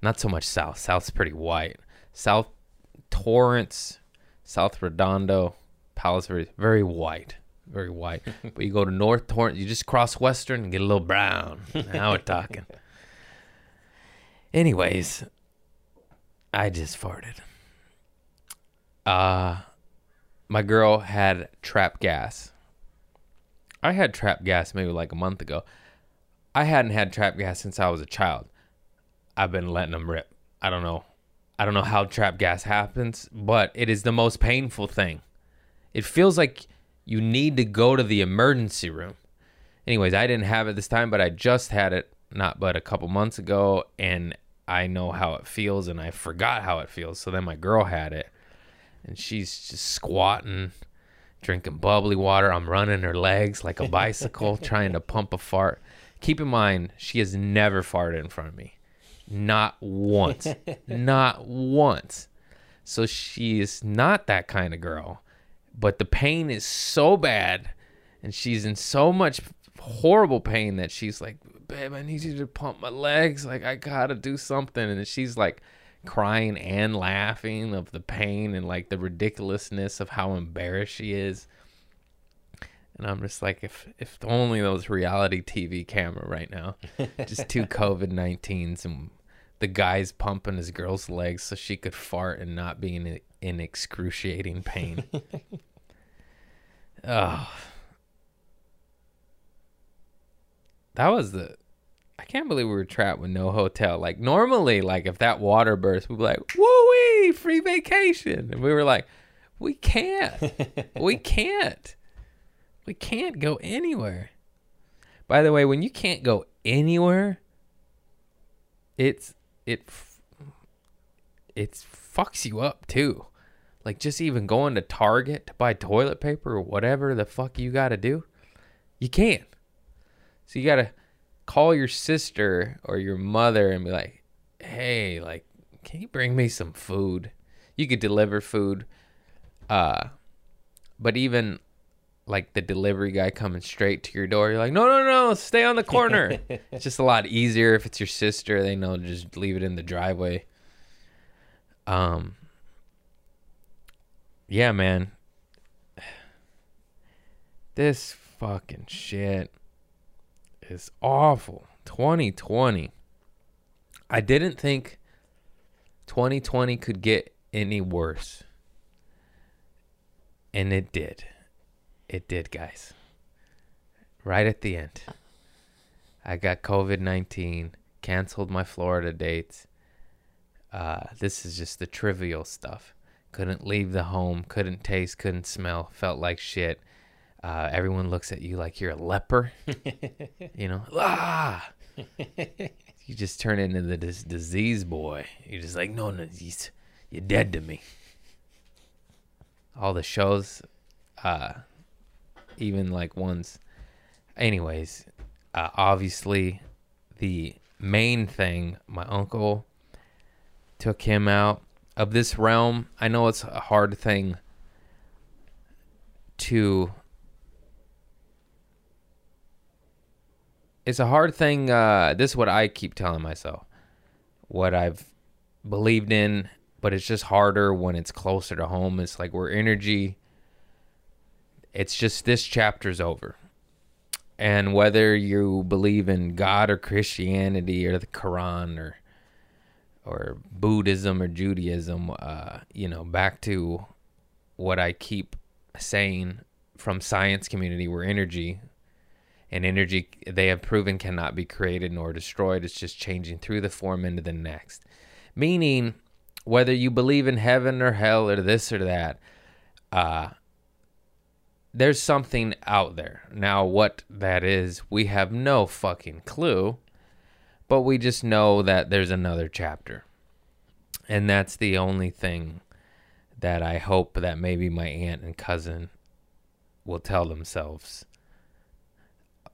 Not so much South. South's pretty white. South Torrance, South Redondo, Palos Verdes, very white. Very white. but you go to North Torrance, you just cross Western and get a little brown. Now we're talking. Anyways, I just farted. Uh my girl had trap gas. I had trap gas maybe like a month ago. I hadn't had trap gas since I was a child. I've been letting them rip. I don't know. I don't know how trap gas happens, but it is the most painful thing. It feels like you need to go to the emergency room. Anyways, I didn't have it this time, but I just had it not but a couple months ago and I know how it feels and I forgot how it feels. So then my girl had it and she's just squatting, drinking bubbly water. I'm running her legs like a bicycle, trying to pump a fart. Keep in mind, she has never farted in front of me. Not once. not once. So she's not that kind of girl. But the pain is so bad and she's in so much horrible pain that she's like, Babe, I need you to pump my legs. Like, I gotta do something. And she's like crying and laughing of the pain and like the ridiculousness of how embarrassed she is. And I'm just like, if if only those reality TV camera right now, just two COVID 19s and the guy's pumping his girl's legs so she could fart and not be in, in excruciating pain. oh, that was the. I can't believe we were trapped with no hotel. Like normally, like if that water burst, we'd be like, "Woo wee, free vacation," and we were like, "We can't, we can't, we can't go anywhere." By the way, when you can't go anywhere, it's it it fucks you up too. Like just even going to Target to buy toilet paper or whatever the fuck you got to do, you can't. So you got to call your sister or your mother and be like, "Hey, like can you bring me some food?" You could deliver food. Uh but even like the delivery guy coming straight to your door, you're like, no, no, no, stay on the corner. it's just a lot easier if it's your sister. They know just leave it in the driveway. Um Yeah, man. This fucking shit is awful. 2020. I didn't think 2020 could get any worse. And it did. It did, guys. Right at the end. I got COVID 19, canceled my Florida dates. Uh, this is just the trivial stuff. Couldn't leave the home, couldn't taste, couldn't smell, felt like shit. Uh, everyone looks at you like you're a leper. you know, ah! you just turn into the dis- disease boy. You're just like, no, no, you're dead to me. All the shows, uh, even like ones. Anyways, uh, obviously, the main thing, my uncle took him out of this realm. I know it's a hard thing to. It's a hard thing. Uh, this is what I keep telling myself. What I've believed in, but it's just harder when it's closer to home. It's like we're energy. It's just this chapter's over. And whether you believe in God or Christianity or the Quran or or Buddhism or Judaism, uh, you know, back to what I keep saying from science community, where energy and energy they have proven cannot be created nor destroyed. It's just changing through the form into the next. Meaning, whether you believe in heaven or hell or this or that, uh, there's something out there. Now, what that is, we have no fucking clue, but we just know that there's another chapter. And that's the only thing that I hope that maybe my aunt and cousin will tell themselves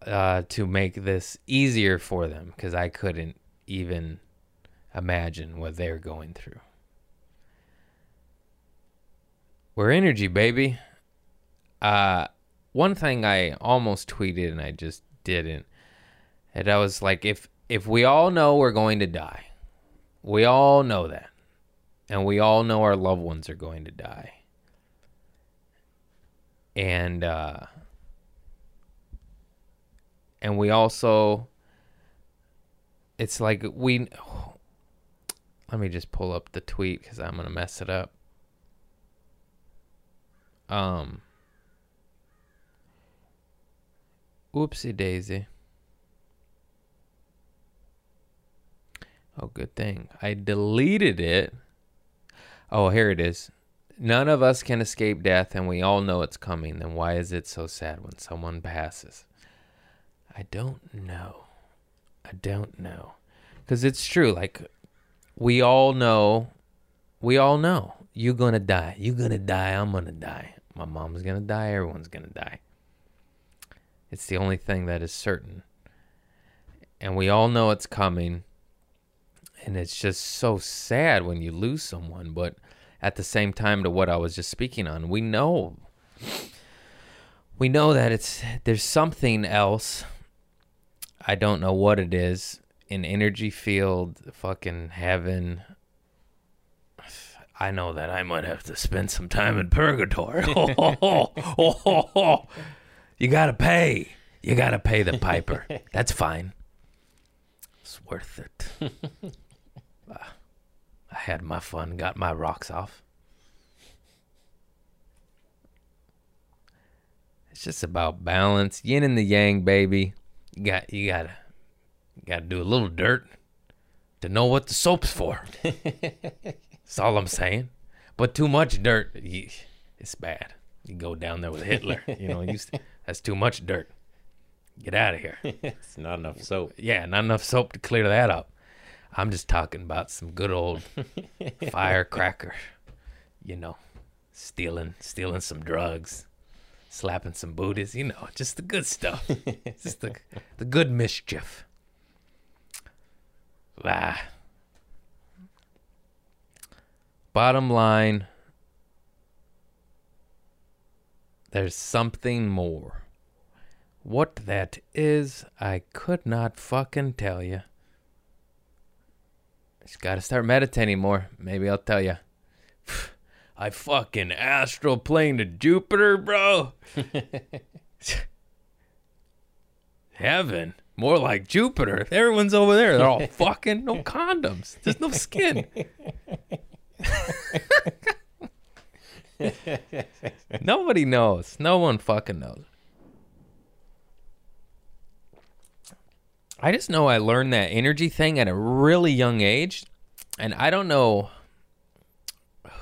uh, to make this easier for them because I couldn't even imagine what they're going through. We're energy, baby. Uh, one thing I almost tweeted and I just didn't. And I was like, if if we all know we're going to die, we all know that, and we all know our loved ones are going to die, and uh, and we also, it's like we. Let me just pull up the tweet because I'm gonna mess it up. Um. Oopsie daisy. Oh, good thing. I deleted it. Oh, here it is. None of us can escape death, and we all know it's coming. Then why is it so sad when someone passes? I don't know. I don't know. Because it's true. Like, we all know. We all know. You're going to die. You're going to die. I'm going to die. My mom's going to die. Everyone's going to die. It's the only thing that is certain. And we all know it's coming. And it's just so sad when you lose someone. But at the same time, to what I was just speaking on, we know. We know that it's there's something else. I don't know what it is. An energy field, fucking heaven. I know that I might have to spend some time in purgatory. You gotta pay. You gotta pay the piper. That's fine. It's worth it. Uh, I had my fun, got my rocks off. It's just about balance, yin and the yang, baby. You got, you gotta, you gotta do a little dirt to know what the soap's for. That's all I'm saying. But too much dirt, you, it's bad. You go down there with Hitler. You know, you, that's too much dirt. Get out of here. it's not enough soap. Yeah, not enough soap to clear that up. I'm just talking about some good old firecracker. You know, stealing stealing some drugs, slapping some booties. You know, just the good stuff. just the the good mischief. Ah. Bottom line, there's something more. What that is, I could not fucking tell you. Just got to start meditating more. Maybe I'll tell you. I fucking astral plane to Jupiter, bro. Heaven. More like Jupiter. Everyone's over there. They're all fucking no condoms. There's no skin. Nobody knows. No one fucking knows. I just know I learned that energy thing at a really young age. And I don't know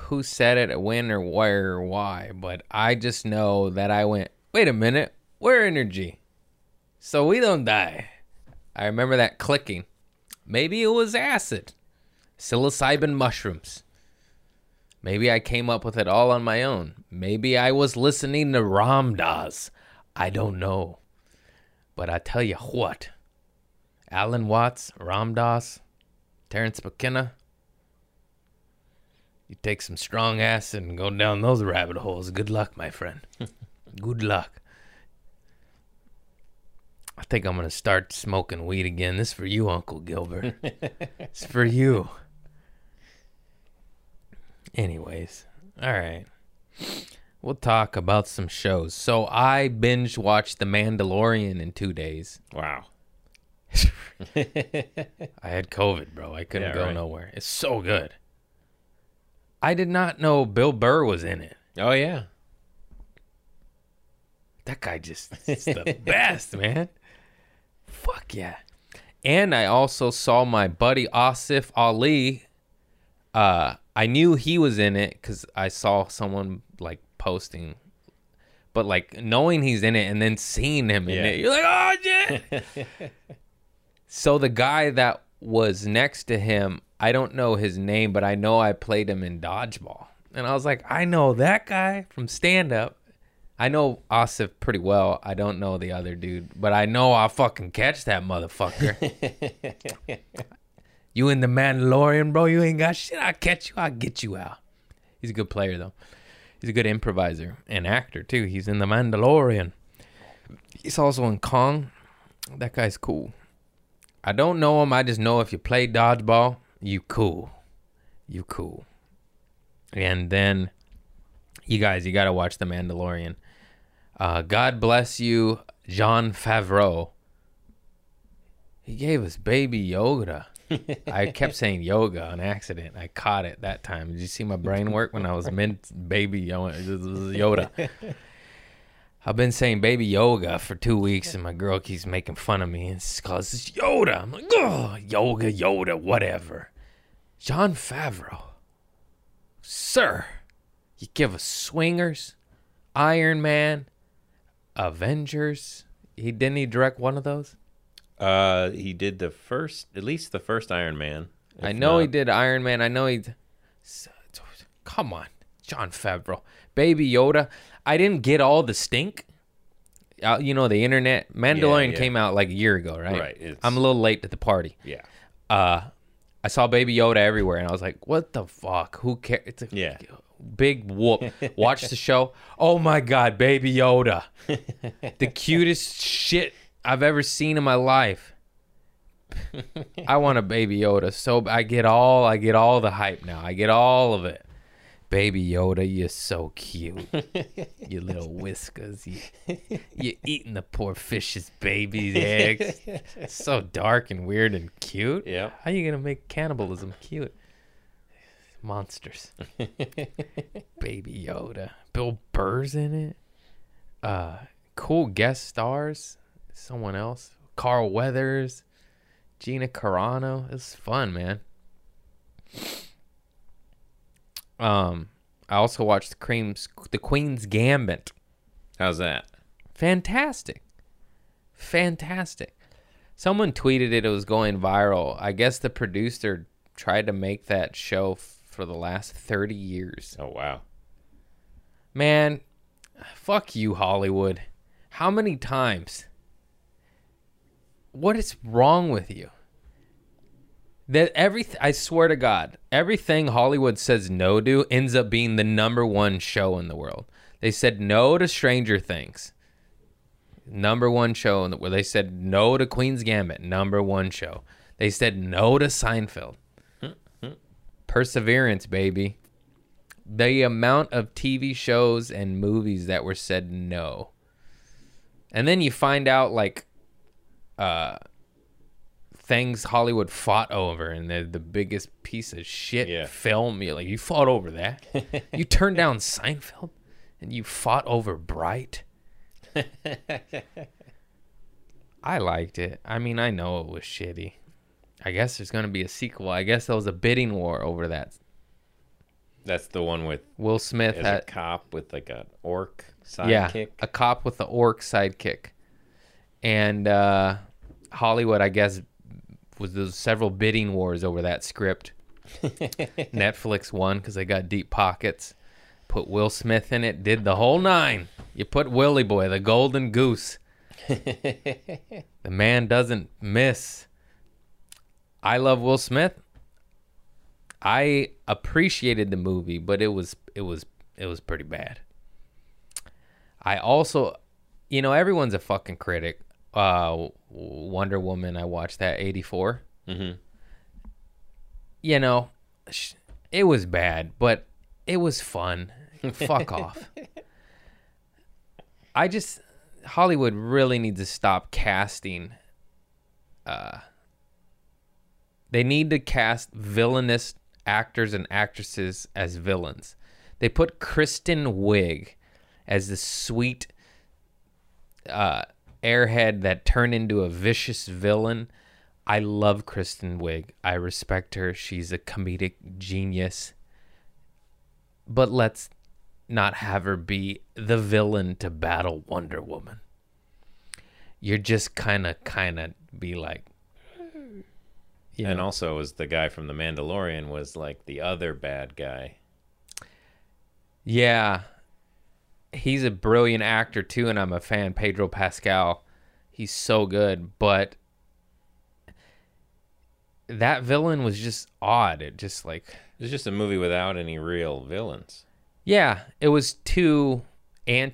who said it, when, or where, or why, but I just know that I went, wait a minute, we're energy. So we don't die. I remember that clicking. Maybe it was acid, psilocybin mushrooms. Maybe I came up with it all on my own. Maybe I was listening to Ram Dass. I don't know. But I tell you what, Alan Watts, Ram Dass, Terence McKenna, you take some strong acid and go down those rabbit holes. Good luck, my friend. Good luck. I think I'm gonna start smoking weed again. This is for you, Uncle Gilbert. it's for you. Anyways, all right. We'll talk about some shows. So I binge watched The Mandalorian in two days. Wow. I had COVID, bro. I couldn't Yeah, go right. nowhere. It's so good. I did not know Bill Burr was in it. Oh yeah. That guy just is the best, man. Fuck yeah. And I also saw my buddy Asif Ali. Uh, I knew he was in it because I saw someone like posting, but like knowing he's in it and then seeing him in Yeah. it, you're like, oh yeah. so the guy that was next to him, I don't know his name, but I know I played him in dodgeball, and I was like, I know that guy from stand up. I know Asif pretty well. I don't know the other dude, but I know I'll fucking catch that motherfucker. you in the Mandalorian, bro? You ain't got shit. I'll catch you. I'll get you out. He's a good player, though. He's a good improviser and actor, too. He's in the Mandalorian. He's also in Kong. That guy's cool. I don't know him. I just know if you play dodgeball, you cool. You cool. And then, you guys, you got to watch The Mandalorian. Uh, God bless you, Jon Favreau. He gave us baby Yoda. I kept saying yoga on accident. I caught it that time. Did you see my brain work when I was mid baby Yo- Yoda? I've been saying baby yoga for two weeks, and my girl keeps making fun of me. It's cause it's Yoda. I'm like, oh, yoga, Yoda, whatever. Jon Favreau, sir, you give us swingers, Iron Man, Avengers. He didn't he direct one of those? Uh, he did the first, at least the first Iron Man. I know he did Iron Man. I know he. Come on, Jon Favreau, Baby Yoda. I didn't get all the stink. Uh, you know the internet. Mandalorian yeah. came out like a year ago, right? Right, it's- I'm a little late to the party. Yeah. Uh, I saw Baby Yoda everywhere, and I was like, "What the fuck? Who cares?" It's a Yeah. big whoop. Watch the show. Oh my god, Baby Yoda, the cutest shit I've ever seen in my life. I want a Baby Yoda, so I get all I get all the hype now. I get all of it. Baby Yoda, you're so cute. you little whiskers. You, you're eating the poor fish's baby's eggs. so dark and weird and cute. Yeah. How are you gonna make cannibalism cute? Monsters. Baby Yoda. Bill Burr's in it. Uh cool guest stars. Someone else. Carl Weathers. Gina Carano. It's fun, man. Um I also watched the Cream's the Queen's Gambit. How's that? Fantastic. Fantastic. Someone tweeted it, it was going viral. I guess the producer tried to make that show f- for the last 30 years. Oh wow. Man, fuck you, Hollywood. How many times? What is wrong with you? That everything, I swear to God, everything Hollywood says no to ends up being the number one show in the world. They said no to Stranger Things, number one show in the where they said no to Queen's Gambit, number one show. They said no to Seinfeld. Perseverance, baby. The amount of TV shows and movies that were said no. And then you find out like uh things Hollywood fought over and they're the biggest piece of shit Yeah. film. You're like, you fought over that? you turned down Seinfeld and you fought over Bright? I liked it. I mean, I know it was shitty. I guess there's going to be a sequel. I guess there was a bidding war over that. That's the one with Will Smith as a cop with like an orc sidekick. yeah, a cop with the orc sidekick. And uh, Hollywood, I guess, was those several bidding wars over that script. Netflix won because they got deep pockets. Put Will Smith in it, did the whole nine. You put Willie Boy, the golden goose. the man doesn't miss. I love Will Smith. I appreciated the movie, but it was it was it was pretty bad. I also, you know, everyone's a fucking critic. Uh, Wonder Woman, I watched that '84. Mhm. You know, it was bad, but it was fun. Fuck off. I just Hollywood really needs to stop casting. Uh, they need to cast villainous actors and actresses as villains. They put Kristen Wiig as the sweet uh, airhead that turned into a vicious villain. I love Kristen Wiig. I respect her. She's a comedic genius. But let's not have her be the villain to battle Wonder Woman. You're just kind of, kind of be like, you and know. also was the guy from The Mandalorian was like the other bad guy. Yeah. He's a brilliant actor too, and I'm a fan. Pedro Pascal. He's so good, but that villain was just odd. It just like It was just a movie without any real villains. Yeah, it was two and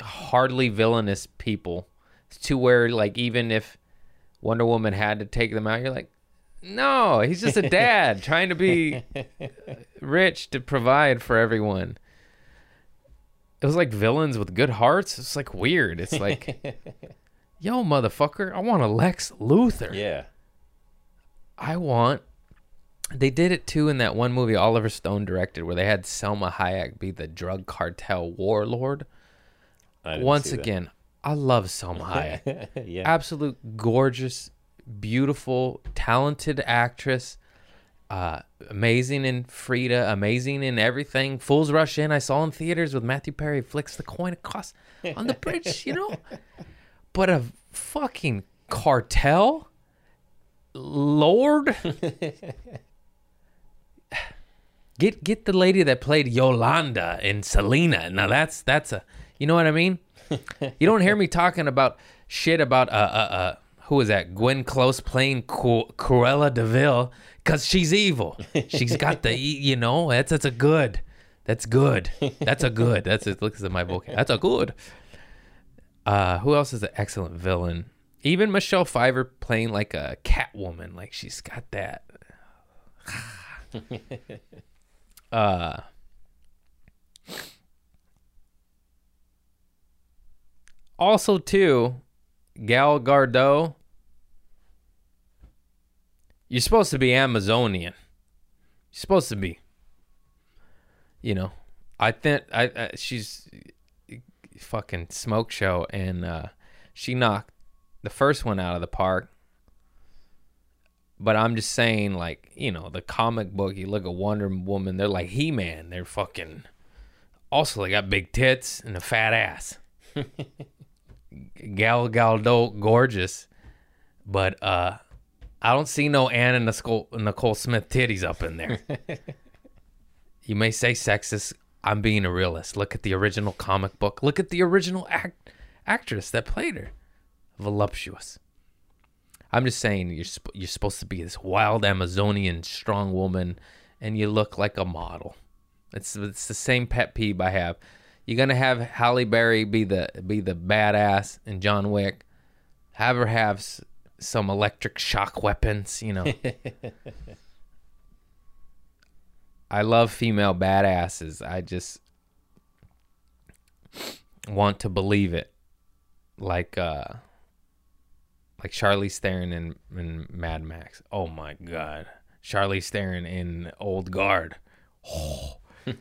hardly villainous people to where like even if Wonder Woman had to take them out, you're like, no, he's just a dad trying to be rich to provide for everyone. It was like villains with good hearts. It's like weird. It's like, yo, motherfucker, I want a Lex Luthor. Yeah. I want. They did it too in that one movie Oliver Stone directed where they had Salma Hayek be the drug cartel warlord. Once again, I love Salma Hayek. yeah. Absolute gorgeous, beautiful, talented actress. Uh, amazing in Frida, amazing in everything. Fools Rush In, I saw in theaters with Matthew Perry, flicks the coin across on the bridge, you know? But a fucking cartel lord? get get the lady that played Yolanda in Selena. Now that's that's a you know what I mean? you don't hear me talking about shit about uh uh uh who is that? Glenn Close playing Cru- Cruella de Vil because she's evil. She's got the you know that's that's a good. That's good. That's a good. That's it. Looks at my book. That's a good. Uh, who else is an excellent villain? Even Michelle Pfeiffer playing like a Catwoman. Like she's got that. uh, also, too, Gal Gadot. You're supposed to be Amazonian. You're supposed to be. You know, I think I, I she's fucking smoke show, and uh, she knocked the first one out of the park. But I'm just saying, like, you know, the comic book, you look at Wonder Woman, they're like He Man. They're fucking. Also, they got big tits and a fat ass. Gal Gadot, gorgeous. But uh I don't see no Anna Nicole, Nicole Smith titties up in there. you may say sexist. I'm being a realist. Look at the original comic book. Look at the original act- actress that played her. Voluptuous. I'm just saying you're sp- you're supposed to be this wild Amazonian strong woman, and you look like a model. It's it's the same pet peeve I have. You're gonna have Halle Berry be the be the badass in John Wick. Have her have s- some electric shock weapons. You know. I love female badasses. I just want to believe it. Like uh like Charlize Theron in, in Mad Max. Oh my god. Charlize Theron in Old Guard. Oh.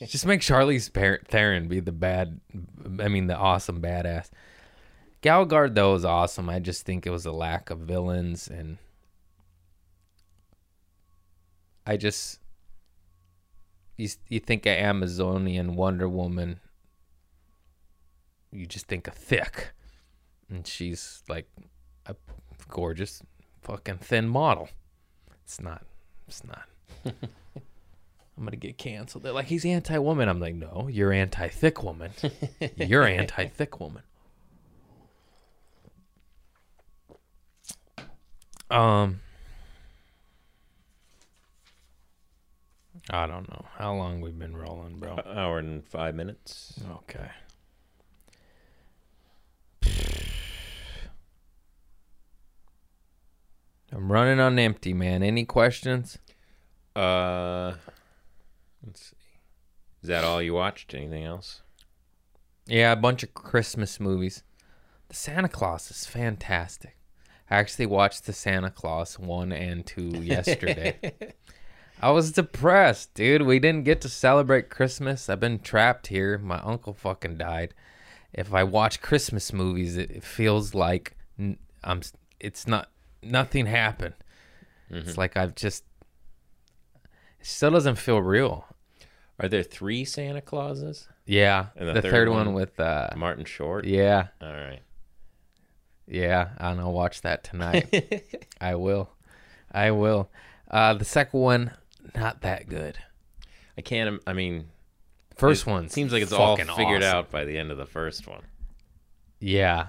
just make Charlize Theron be the bad I mean the awesome badass. Gal Guard though is awesome. I just think it was a lack of villains and I just you you think of Amazonian Wonder Woman, you just think of thick, and she's like a gorgeous fucking thin model. It's not. It's not. I'm gonna get canceled. They're like, he's anti-woman. I'm like, no, you're anti-thick woman. you're anti-thick woman. Um. I don't know how long we've been rolling, bro. Hour and five minutes. Okay. I'm running on empty, man. Any questions? Uh, let's see. Is that all you watched? Anything else? Yeah, a bunch of Christmas movies. The Santa Claus is fantastic. I actually watched the Santa Claus 1 and 2 yesterday. I was depressed, dude. We didn't get to celebrate Christmas. I've been trapped here. My uncle fucking died. If I watch Christmas movies, it, feels like I'm. It's not. Nothing happened. It's like I've just. It still doesn't feel real. Are there three Santa Clauses? Yeah, And the, the third, third one, one? with uh, Martin Short. yeah, All right. Yeah. I know. Watch that tonight. I will. I will. Uh, the second one, not that good. I can't. I mean, First one seems like it's all figured awesome. out by the end of the first one. Yeah.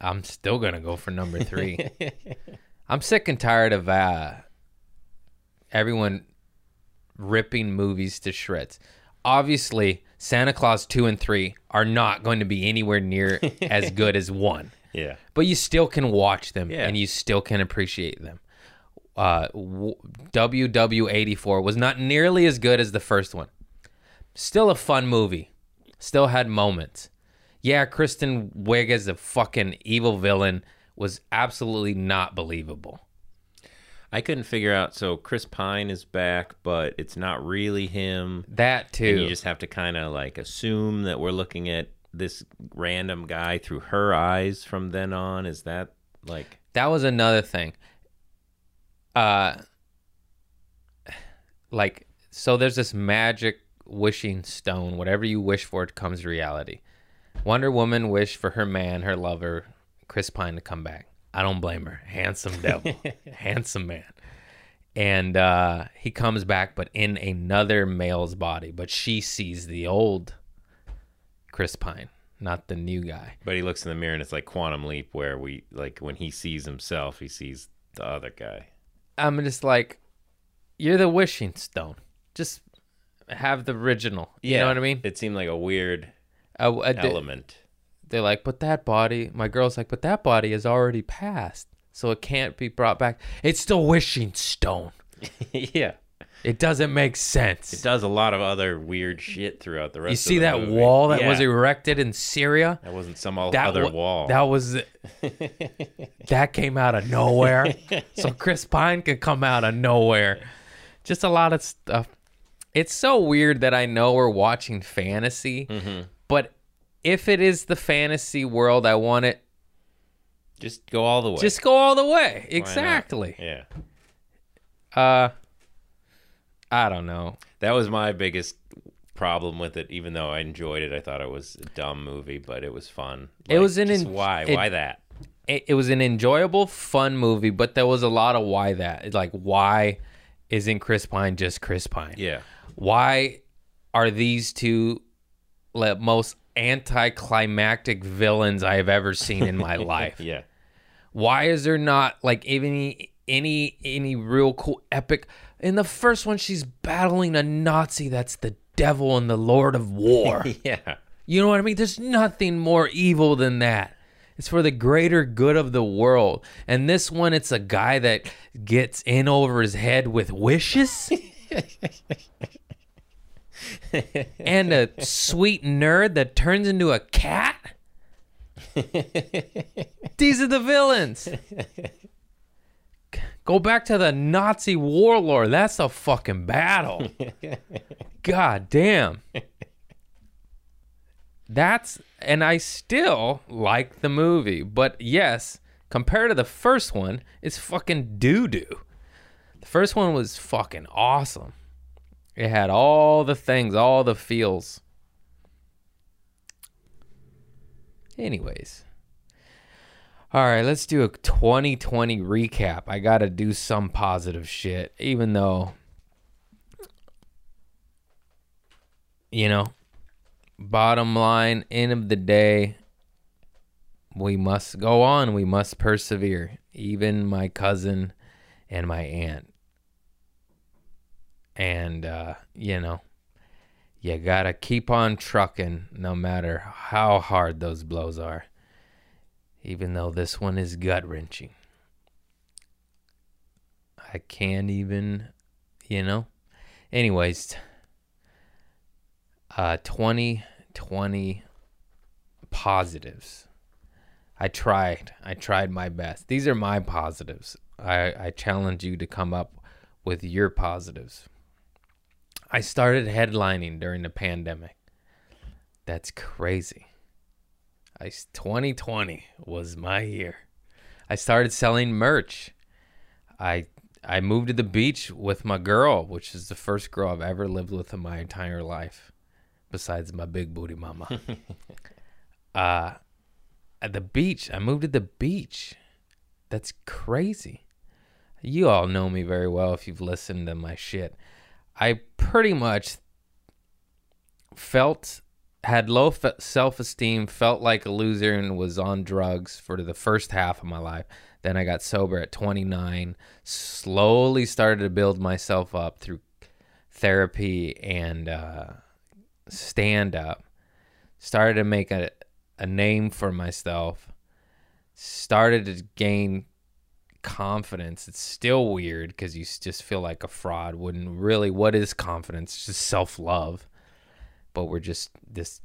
I'm still gonna go for number three. I'm sick and tired of uh, everyone ripping movies to shreds. Obviously, Santa Claus two and three are not going to be anywhere near as good as one, Yeah. but you still can watch them Yeah. and you still can appreciate them. Uh, w- WW84 was not nearly as good as the first one. Still a fun movie. Still had moments. Yeah, Kristen Wiig as a fucking evil villain was absolutely not believable. I couldn't figure out. So Chris Pine is back, but it's not really him. That too. And you just have to kind of like assume that we're looking at this random guy through her eyes from then on. Is that like that was another thing. Uh like so there's this magic wishing stone. Whatever you wish for it comes reality. Wonder Woman wished for her man, her lover, Chris Pine to come back. I don't blame her. Handsome devil. Handsome man. And uh he comes back but in another male's body, but she sees the old Chris Pine, not the new guy. But he looks in the mirror and it's like Quantum Leap, where we like when he sees himself, he sees the other guy. I'm just like, you're the wishing stone. Just have the original. You know what I mean? It seemed like a weird uh, they- element. They're like, but that body, my girl's like, but that body is already passed, so it can't be brought back. It's the wishing stone. yeah, It doesn't make sense. it does a lot of other weird shit throughout the rest. you see that movie. wall that was erected in Syria? That wasn't some That other wa- wall. That was that came out of nowhere. so Chris Pine could come out of nowhere. Just a lot of stuff. It's so weird that I know we're watching fantasy, Mm-hmm. but if it is the fantasy world, I want it Just go all the way. just go all the way. Exactly. Yeah, Uh, I don't know. that was my biggest problem with it. Even though I enjoyed it, I thought it was a dumb movie, but it was fun. It was an en- why it- why that? It, it was an enjoyable, fun movie, but there was a lot of why that. It's Like, why isn't Chris Pine just Chris Pine? Yeah, why are these two the most anticlimactic villains I have ever seen in my life? yeah. Why is there not like any any any real cool epic? In the first one, she's battling a Nazi that's the devil and the Lord of War. Yeah. You know what I mean? There's nothing more evil than that. It's for the greater good of the world. And this one, it's a guy that gets in over his head with wishes. and a sweet nerd that turns into a cat. These are the villains. Go back to the Nazi warlord. That's a fucking battle. God damn. That's and I still like the movie, but yes, compared to the first one, it's fucking doo doo. The first one was fucking awesome. It had all the things, all the feels. Anyways. All right, let's do a 2020 recap. I got to do some positive shit, even though, you know, bottom line, end of the day, we must go on. We must persevere. Even my cousin and my aunt. And, uh, you know, you got to keep on trucking no matter how hard those blows are even though this one is gut wrenching. I can't even, you know. Anyways, uh, 2020 positives. I tried. I tried my best. These are my positives. I, I challenge you to come up with your positives. I started headlining during the pandemic. That's crazy. I 2020 was my year. I started selling merch. I I moved to the beach with my girl, which is the first girl I've ever lived with in my entire life, besides my big booty mama. uh at the beach, I moved to the beach. That's crazy. You all know me very well if you've listened to my shit. I pretty much felt had low self-esteem, felt like a loser and was on drugs for the first half of my life. Then I got sober at 29, slowly started to build myself up through therapy and uh, stand up. Started to make a, a name for myself. Started to gain confidence. It's still weird because you just feel like a fraud. Wouldn't really, what is confidence? It's just self love but we're just this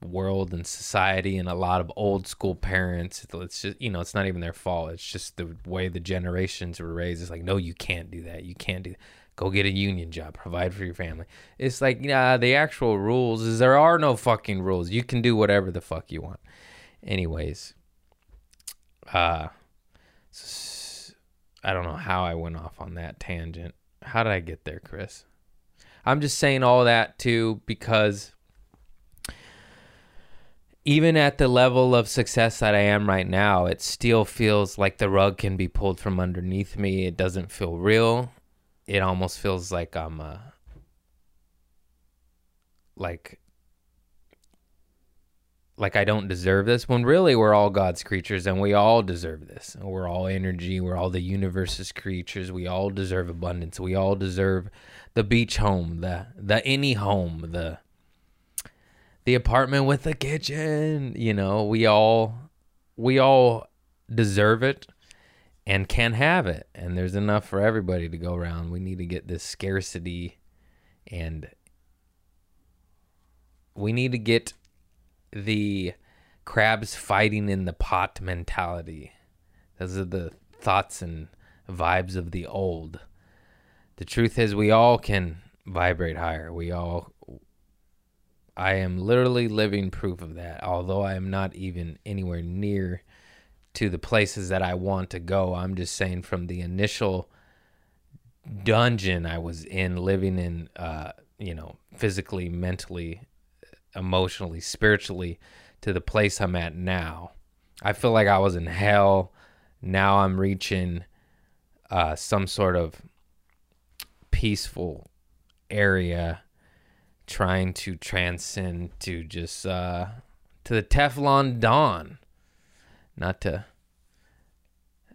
world and society and a lot of old school parents. It's just you know it's not even their fault. It's just the way the generations were raised. It's like no you can't do that. You can't do go get a union job. Provide for your family. It's like yeah the actual rules is there are no fucking rules. You can do whatever the fuck you want. Anyways uh s- i don't know how i went off on that tangent how did i get there chris I'm just saying all that too because even at the level of success that I am right now, it still feels like the rug can be pulled from underneath me. It doesn't feel real. It almost feels like I'm uh like like I don't deserve this when really we're all God's creatures and we all deserve this. We're all energy, we're all the universe's creatures. We all deserve abundance. We all deserve the beach home, the the any home, the the apartment with the kitchen, you know, we all we all deserve it and can have it and there's enough for everybody to go around. We need to get this scarcity and we need to get the crabs fighting in the pot mentality. Those are the thoughts and vibes of the old. The truth is, we all can vibrate higher. We all. I am literally living proof of that. Although I am not even anywhere near to the places that I want to go, I'm just saying from the initial dungeon I was in, living in, uh, you know, physically, mentally, emotionally, spiritually, to the place I'm at now. I feel like I was in hell. Now I'm reaching uh, some sort of peaceful area, trying to transcend to just uh, to the Teflon Don. Not to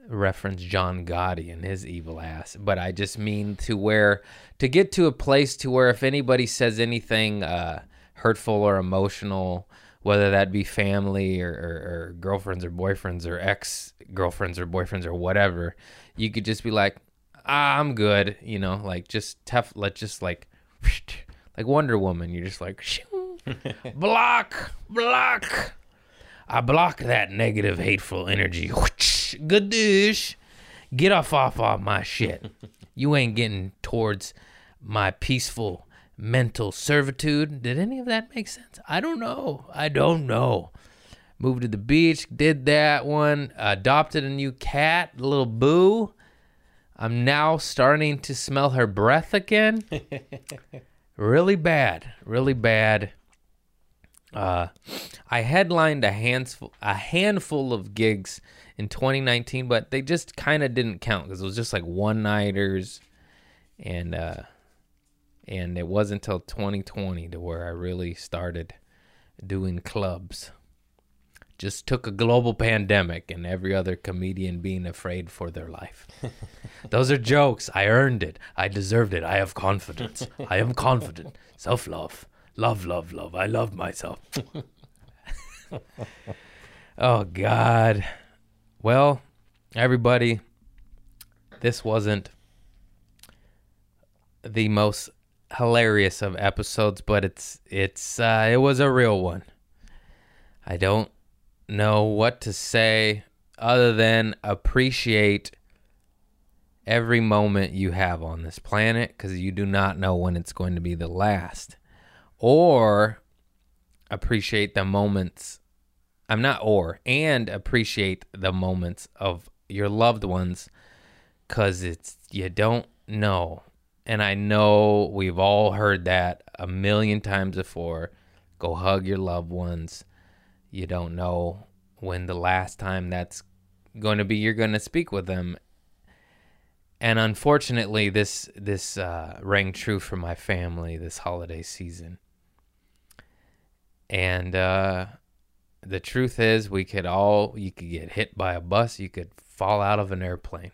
reference John Gotti and his evil ass, but I just mean to where to get to a place to where if anybody says anything uh, hurtful or emotional, whether that be family or, or, or girlfriends or boyfriends or ex girlfriends or boyfriends or whatever, you could just be like, ah, I'm good. You know, like just tough. Let's just like, like Wonder Woman. You're just like, block, block. I block that negative, hateful energy. Good dish. Get off off off my shit. You ain't getting towards my peaceful mental servitude. Did any of that make sense? I don't know. I don't know. Moved to the beach, did that one. Adopted a new cat, little Boo. I'm now starting to smell her breath again. really bad, really bad. Uh, I headlined a handful a handful of gigs in 2019, but they just kind of didn't count because it was just like one nighters, and uh, and it wasn't until 2020 to where I really started doing clubs. Just took a global pandemic and every other comedian being afraid for their life. Those are jokes. I earned it. I deserved it. I have confidence. I am confident. Self love. Love, love, love. I love myself. oh, God. Well, everybody, this wasn't the most hilarious of episodes, but it's it's uh, it was a real one. I don't know what to say other than appreciate every moment you have on this planet because you do not know when it's going to be the last, or appreciate the moments. I'm not or and appreciate the moments of your loved ones because it's you don't know and I know we've all heard that a million times before. Go hug your loved ones. You don't know when the last time that's going to be you're going to speak with them. And unfortunately, this this uh, rang true for my family this holiday season. And uh, the truth is, we could all you could get hit by a bus, you could fall out of an airplane.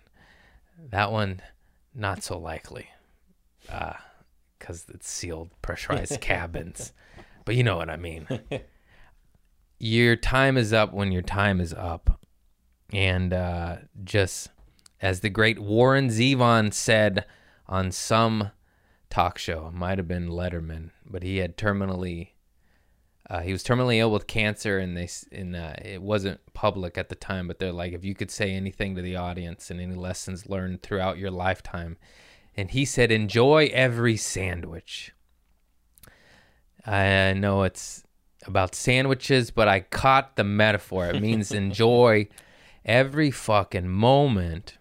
That one, not so likely because it's sealed, pressurized cabins. But you know what I mean. your time is up when your time is up. And uh, just as the great Warren Zevon said on some talk show, it might have been Letterman, but he had terminally. Uh, he was terminally ill with cancer, and they and uh, it wasn't public at the time. But they're like, if you could say anything to the audience and any lessons learned throughout your lifetime, and he said, "Enjoy every sandwich." I know it's about sandwiches, but I caught the metaphor. It means enjoy every fucking moment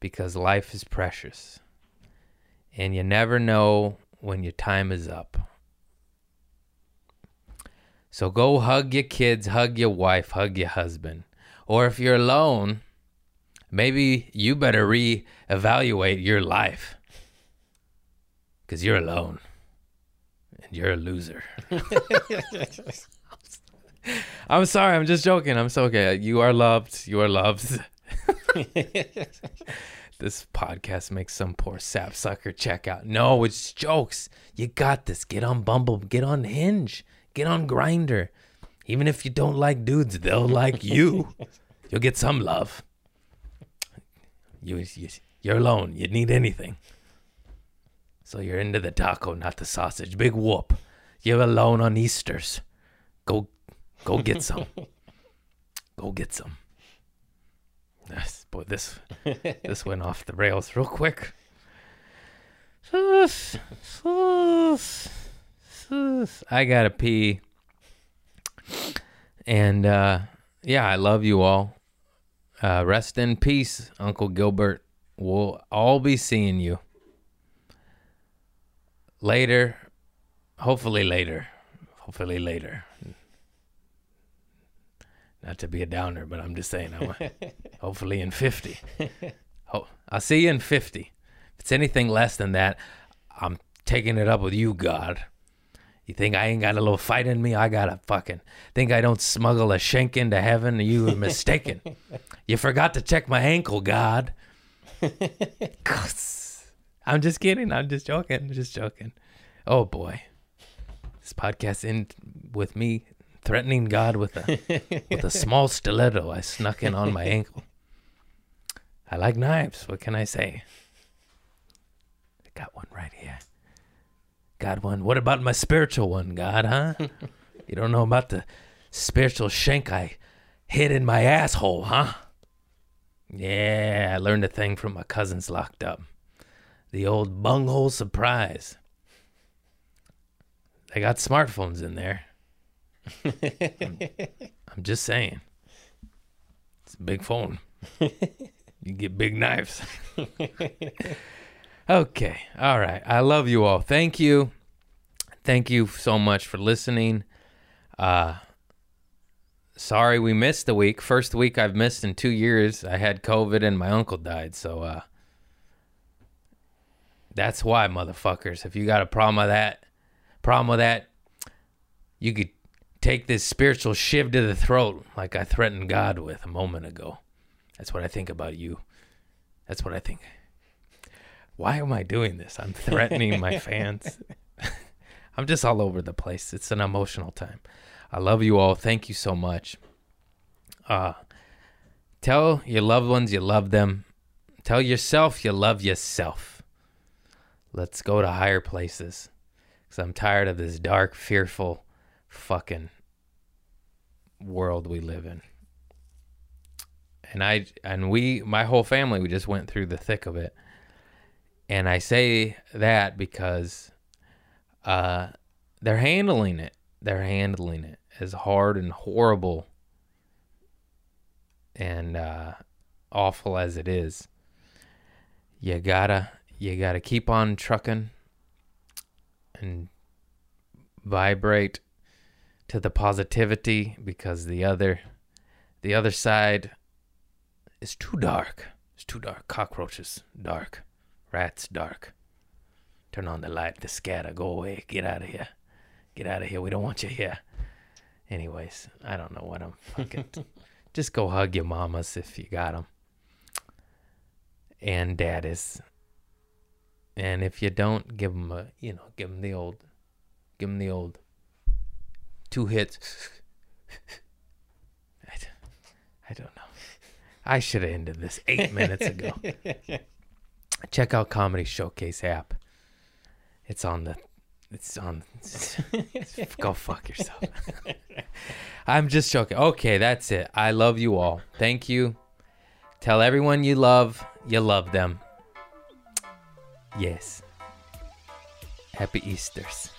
because life is precious, and you never know when your time is up. So go hug your kids, hug your wife, hug your husband, or if you're alone maybe you better reevaluate your life because you're alone and you're a loser. I'm sorry, I'm just joking. I'm so okay. You are loved. You are loved. this podcast makes some poor sapsucker check out. No, it's jokes. You got this. Get on Bumble. Get on Hinge. Get on Grindr. Even if you don't like dudes, they'll like you. You'll get some love. You, you you're alone. You need anything. So you're into the taco, not the sausage. Big whoop. You're alone on Easter's. Go go get some. go get some. Yes, boy, this this went off the rails real quick. I gotta pee. And uh yeah, I love you all. Uh, rest in peace, Uncle Gilbert. We'll all be seeing you later. Hopefully later. Hopefully later. Not to be a downer, but I'm just saying. I'm hopefully in 50. Oh, I'll see you in 50. If it's anything less than that, I'm taking it up with you, God. You think I ain't got a little fight in me? I got a fucking. Think I don't smuggle a shank into heaven? You were mistaken. you forgot to check my ankle, God. I'm just kidding. I'm just joking. I'm just joking. Oh boy, this podcast end with me threatening God with a with a small stiletto I snuck in on my ankle. I like knives. What can I say? I got one right here. Got one. What about my spiritual one, God, huh? you don't know about the spiritual shank I hid in my asshole, huh? Yeah, I learned a thing from my cousins locked up. The old bunghole surprise. They got smartphones in there. I'm, I'm just saying. It's a big phone. you get big knives. Okay. All right. I love you all. Thank you. Thank you so much for listening. Uh sorry we missed the week. First week I've missed in 2 years. I had COVID and my uncle died, so uh that's why, motherfuckers. If you got a problem with that, problem with that, you could take this spiritual shiv to the throat like I threatened God with a moment ago. That's what I think about you. That's what I think. Why am I doing this? I'm threatening my fans. I'm just all over the place. It's an emotional time. I love you all. Thank you so much. Uh tell your loved ones you love them. Tell yourself you love yourself. Let's go to higher places. Cuz I'm tired of this dark, fearful fucking world we live in. And I and we my whole family we just went through the thick of it. And I say that because uh they're handling it. They're handling it as hard and horrible and uh awful as it is. You gotta you gotta keep on trucking and vibrate to the positivity because the other the other side is too dark. It's too dark. Cockroaches, dark. Rats, dark. Turn on the light, the scatter, go away, get out of here. Get out of here. We don't want you here. Anyways, I don't know what I'm fucking. Just go hug your mamas if you got them. And daddies. And if you don't, give them a, you know, give them the old, give them the old two hits. I, d- I don't know. I should have ended this eight minutes ago. Check out Comedy Showcase app. It's on the. It's on. go fuck yourself. I'm just joking. Okay, that's it. I love you all. Thank you. Tell everyone you love you love them. Yes. Happy Easters.